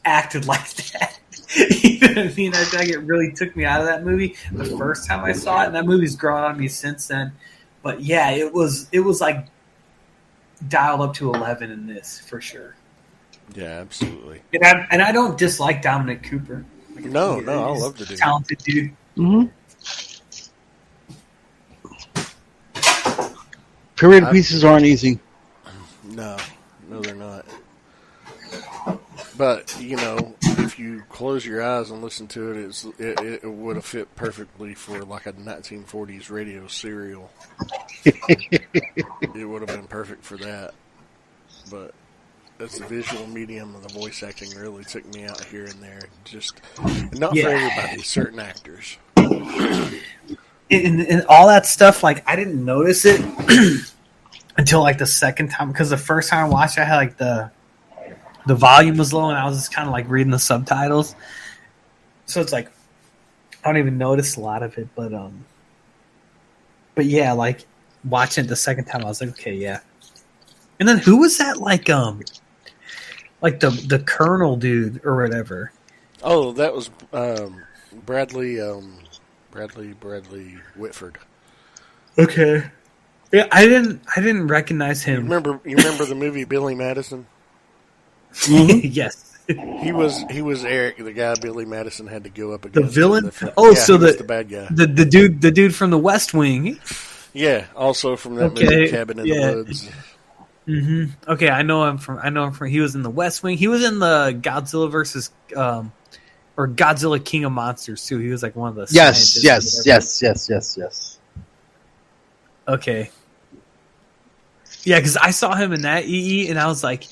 acted like that. you know what I mean? I feel like it really took me out of that movie the first time I saw it, and that movie's grown on me since then. But yeah, it was it was like dialed up to eleven in this for sure. Yeah, absolutely. And I and I don't dislike Dominic Cooper. Like, No, no, I love the dude. Talented dude. Mm-hmm. Period I- pieces aren't easy. No, no, they're not. But you know, if you close your eyes and listen to it, it's, it, it would have fit perfectly for like a 1940s radio serial. it would have been perfect for that. But it's the visual medium of the voice acting really took me out here and there. Just not for everybody, certain actors. and, and all that stuff like i didn't notice it until like the second time because the first time i watched it, i had like the the volume was low and i was just kind of like reading the subtitles so it's like i don't even notice a lot of it but um but yeah like watching it the second time i was like okay yeah and then who was that like um like the the colonel dude or whatever Oh, that was um, Bradley. Um, Bradley Bradley Whitford. okay yeah i didn't i didn't recognize You him remember? You remember the movie Billy Madison? yes He was he was Eric, the guy Billy Madison had to go up against. The villain? in fr- Oh, yeah, so he was the- the bad guy. the the dude the dude from the West Wing. Yeah, also from that Okay, movie Cabin in yeah. the Woods. hmm Okay, I know him from. I know him from. He was in the West Wing. He was in the Godzilla versus um, or Godzilla King of Monsters too. He was like one of the Yes, yes, yes, yes, yes, yes. Okay. Yeah, because I saw him in that EE, and I was like,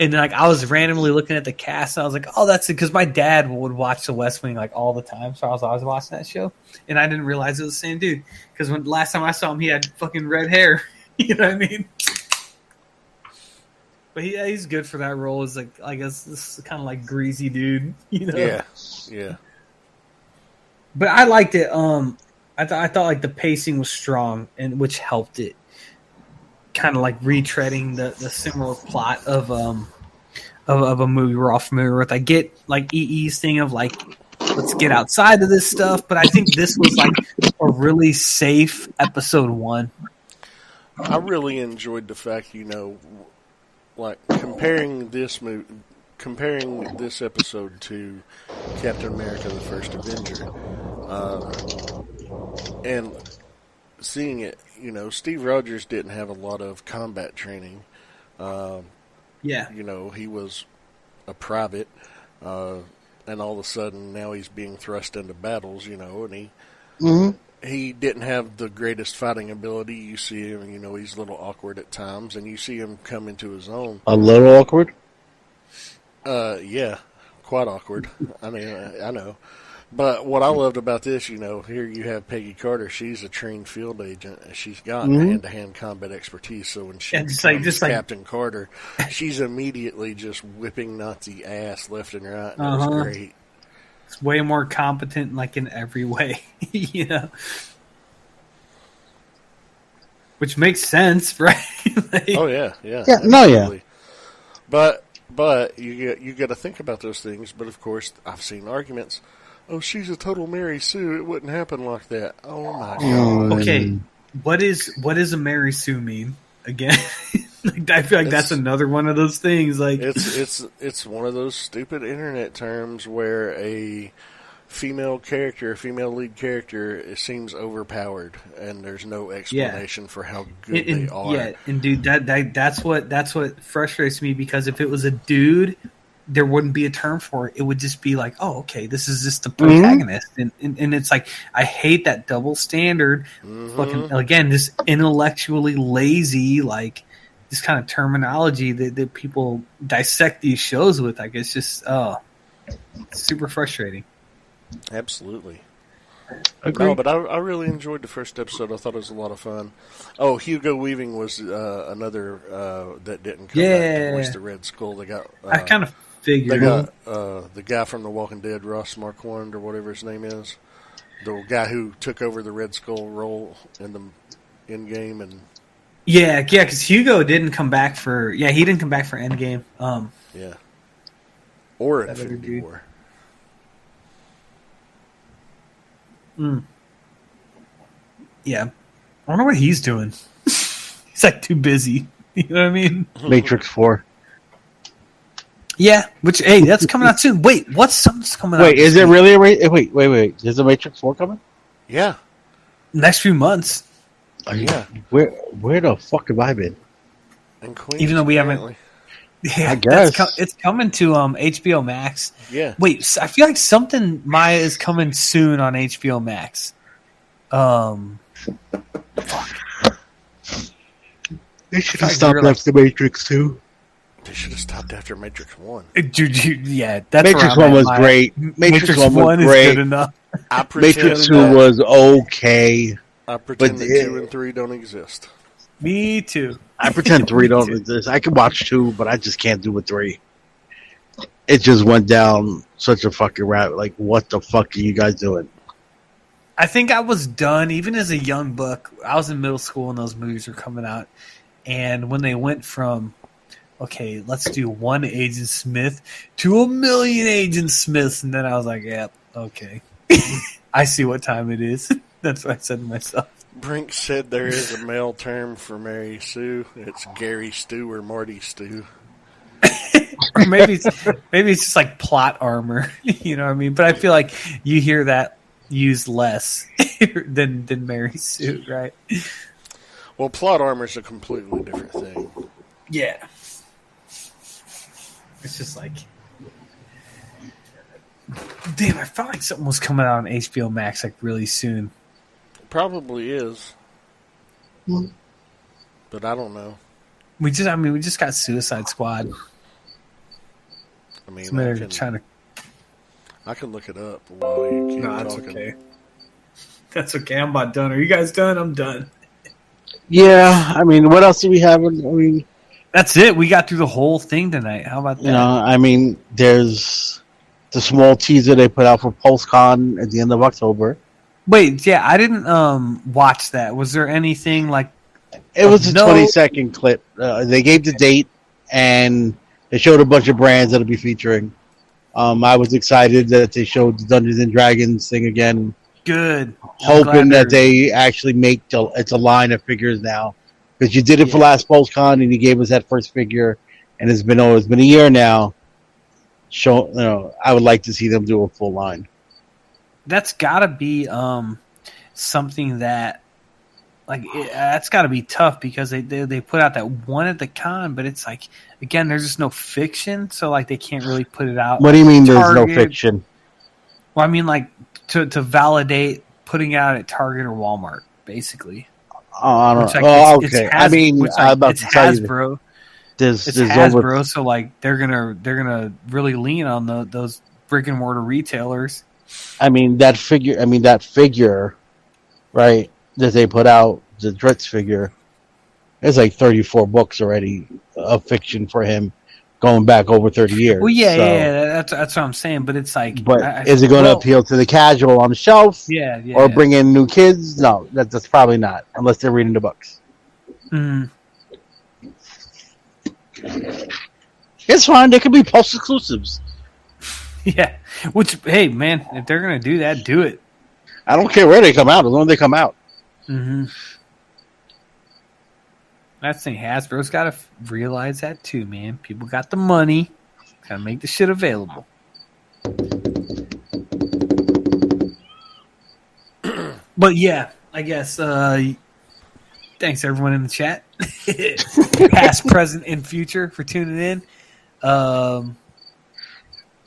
and like I was randomly looking at the cast, and I was like, oh, that's it. Because my dad would watch The West Wing like all the time, so I was always watching that show, and I didn't realize it was the same dude. Because when last time I saw him, he had fucking red hair. you know what I mean? But he, yeah, he's good for that role. Is like I guess this kind of like greasy dude, you know? Yeah, yeah. But I liked it. Um, I thought I thought like the pacing was strong, and which helped it. Kind of like retreading the the similar plot of um of, of a movie we're all familiar with. I get like EE's thing of like let's get outside of this stuff, but I think this was like a really safe episode one. I really enjoyed the fact, you know, like comparing this movie, comparing this episode to Captain America: The First Avenger, uh, and seeing it. You know, Steve Rogers didn't have a lot of combat training. Um, Yeah, you know, he was a private, uh, and all of a sudden now he's being thrust into battles. You know, and he Mm-hmm. he didn't have the greatest fighting ability. You see him, you know, he's a little awkward at times, and you see him come into his own. A little awkward. Uh, yeah, quite awkward. I mean, I, I know. But what I loved about this, you know, here you have Peggy Carter. She's a trained field agent. and She's got Mhm. hand-to-hand combat expertise. So when she Yeah, just like- becomes just like- Captain Carter, she's immediately just whipping Nazi ass left and right. And Uh-huh. was great. it's way more competent, like in every way, you know. Which makes sense, right? Like- Oh yeah, yeah, Yeah, no, yeah. But but you get you got to think about those things. But of course, I've seen arguments. Oh, she's a total Mary Sue. It wouldn't happen like that. Oh my oh, god. Okay, what is what does a Mary Sue mean again? like, I feel like that's another one of those things. Like, It's it's it's one of those stupid internet terms where a female character, a female lead character, it seems overpowered, and there's no explanation for how good and- and- they are. yeah, and dude, that, that that's what that's what frustrates me because if it was a dude, there wouldn't be a term for it. It would just be like, oh, okay, this is just the protagonist, and, and and it's like I hate that double standard. Mhm. Fucking again, this intellectually lazy like. This kind of terminology that, that people dissect these shows with, like it's just oh, super frustrating. Absolutely. Agree. No, but I, I really enjoyed the first episode. I thought it was a lot of fun. Oh, Hugo Weaving was uh, another uh, that didn't come back Yeah. to voice the Red Skull. They got uh, I kind of they got uh, the guy from The Walking Dead, Ross Marquand or whatever his name is, the guy who took over the Red Skull role in the Endgame, and Yeah, yeah, because Hugo didn't come back for yeah he didn't come back for Endgame. Um, yeah, or That other Infinity dude. War. yeah, I wonder what he's doing. he's like too busy. You know what I mean? Matrix Four. Yeah, which hey, that's coming out soon. Wait, what's something's coming out? Wait, this is it really a ra- wait? Wait, wait. Is the Matrix Four coming? Yeah, next few months? Are you- Yeah. Where Where the fuck have I been? and Queens. Even though we haven't- Yeah, I that's guess. co- it's coming to um HBO Max. Yeah, Wait, I feel like something Maya is coming soon on HBO Max. Um, They should I have stopped realized- after Matrix Two. They should have stopped after Matrix One. dude, dude, yeah, that's Matrix One was Maya. great. Matrix, One was is great. good enough. I Matrix Two that- was okay. I pretend but that two and three don't exist. Me too. I pretend three don't too. exist. I can watch two, but I just can't do with three. It just went down such a fucking route. Like, what the fuck are you guys doing? I think I was done even as a young buck. I was in middle school when those movies were coming out, and when they went from okay, let's do one Agent Smith to a million Agent Smiths, and then I was like, yep, okay, I see what time it is. That's what I said to myself. Brink said there is a male term for Mary Sue. It's Gary Stew or Marty Stew. Or maybe it's, maybe it's just like plot armor, you know what I mean? But I feel like you hear that used less than than Mary Sue, right? Well, plot armor is a completely different thing. Yeah. It's just like Damn, I felt like something was coming out on HBO Max like really soon. Probably is. Hmm. But I don't know. We just I mean we just got Suicide Squad. I mean, I Somebody can, trying to I can look it up while you keep talking. That's okay. I'm about done. Are you guys done? I'm done. Yeah, I mean, what else do we have? I mean, That's it. We got through the whole thing tonight. How about that? you know, I mean, there's the small teaser they put out for PulseCon at the end of October. Wait, yeah, I didn't um watch that. Was there anything like It was a No. 20 second clip. Uh, they gave the date and they showed a bunch of brands that'll be featuring. Um, I was excited that they showed the Dungeons and Dragons thing again, good? I'm hoping that they actually make the, it's a line of figures now because you did it for Yeah. last PulseCon and you gave us that first figure, and it's been oh, it's been a year now. Show, you know, I would like to see them do a full line. that's got to be um something that like it, that's got to be tough because they, they they put out that one at the con, but it's like again, there's just no fiction, so like they can't really put it out. What do you mean? There's no fiction. Well, I mean, like to to validate putting it out at Target or Walmart, basically. Oh, I don't like, oh, it's- okay. it's I Has- mean, which, I'm about it's to tell you, Hasbro. there's, It's there's Hasbro, over so like they're gonna they're gonna really lean on the, those brick and mortar retailers. I mean that figure. I mean that figure, right? That they put out the Drizzt figure. There's like 34 books already of fiction for him, going back over 30 years. Well, yeah, so- yeah, yeah, that's that's what I'm saying. But it's like, But I- I- is it going to well, appeal to the casual on the shelf Yeah, yeah. or bring in new kids? No, that, that's probably not, unless they're reading the books. Mhm. It's fine. They could be post exclusives. Yeah. Which, hey, man, if they're gonna do that, do it. I don't care where they come out, as long as they come out. Mm-hmm. That's the thing. Hasbro's got to f- realize that too, man. People got the money. Got to make the shit available. but yeah, I guess. Uh, thanks everyone in the chat, past, present, and future, for tuning in. Um,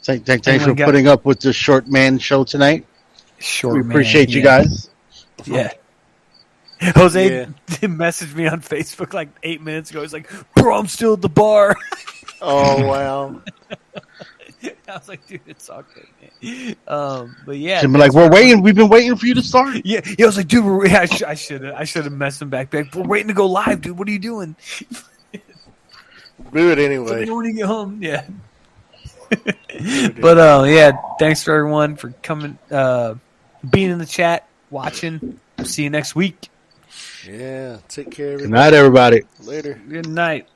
Thank, thank, thanks for putting up with the short man show tonight. short. we man, appreciate you yeah. guys. Yeah. Jose Yeah. messaged me on Facebook like eight minutes ago. He's like, "Bro, I'm still at the bar." Oh wow! I was like, "Dude, it's all good, man." Um, but yeah, Should be like, we're waiting. We've been waiting for you to start. Yeah, yeah. I was like, "Dude, we're, I, should have, I should have messed him back. Back, we're waiting to go live, dude. What are you doing? Do it anyway. know when you get home." Yeah. but uh, yeah, thanks for everyone for coming, uh, being in the chat, watching. See you next week. Yeah. Take care, Good night, everybody. Later. Good night.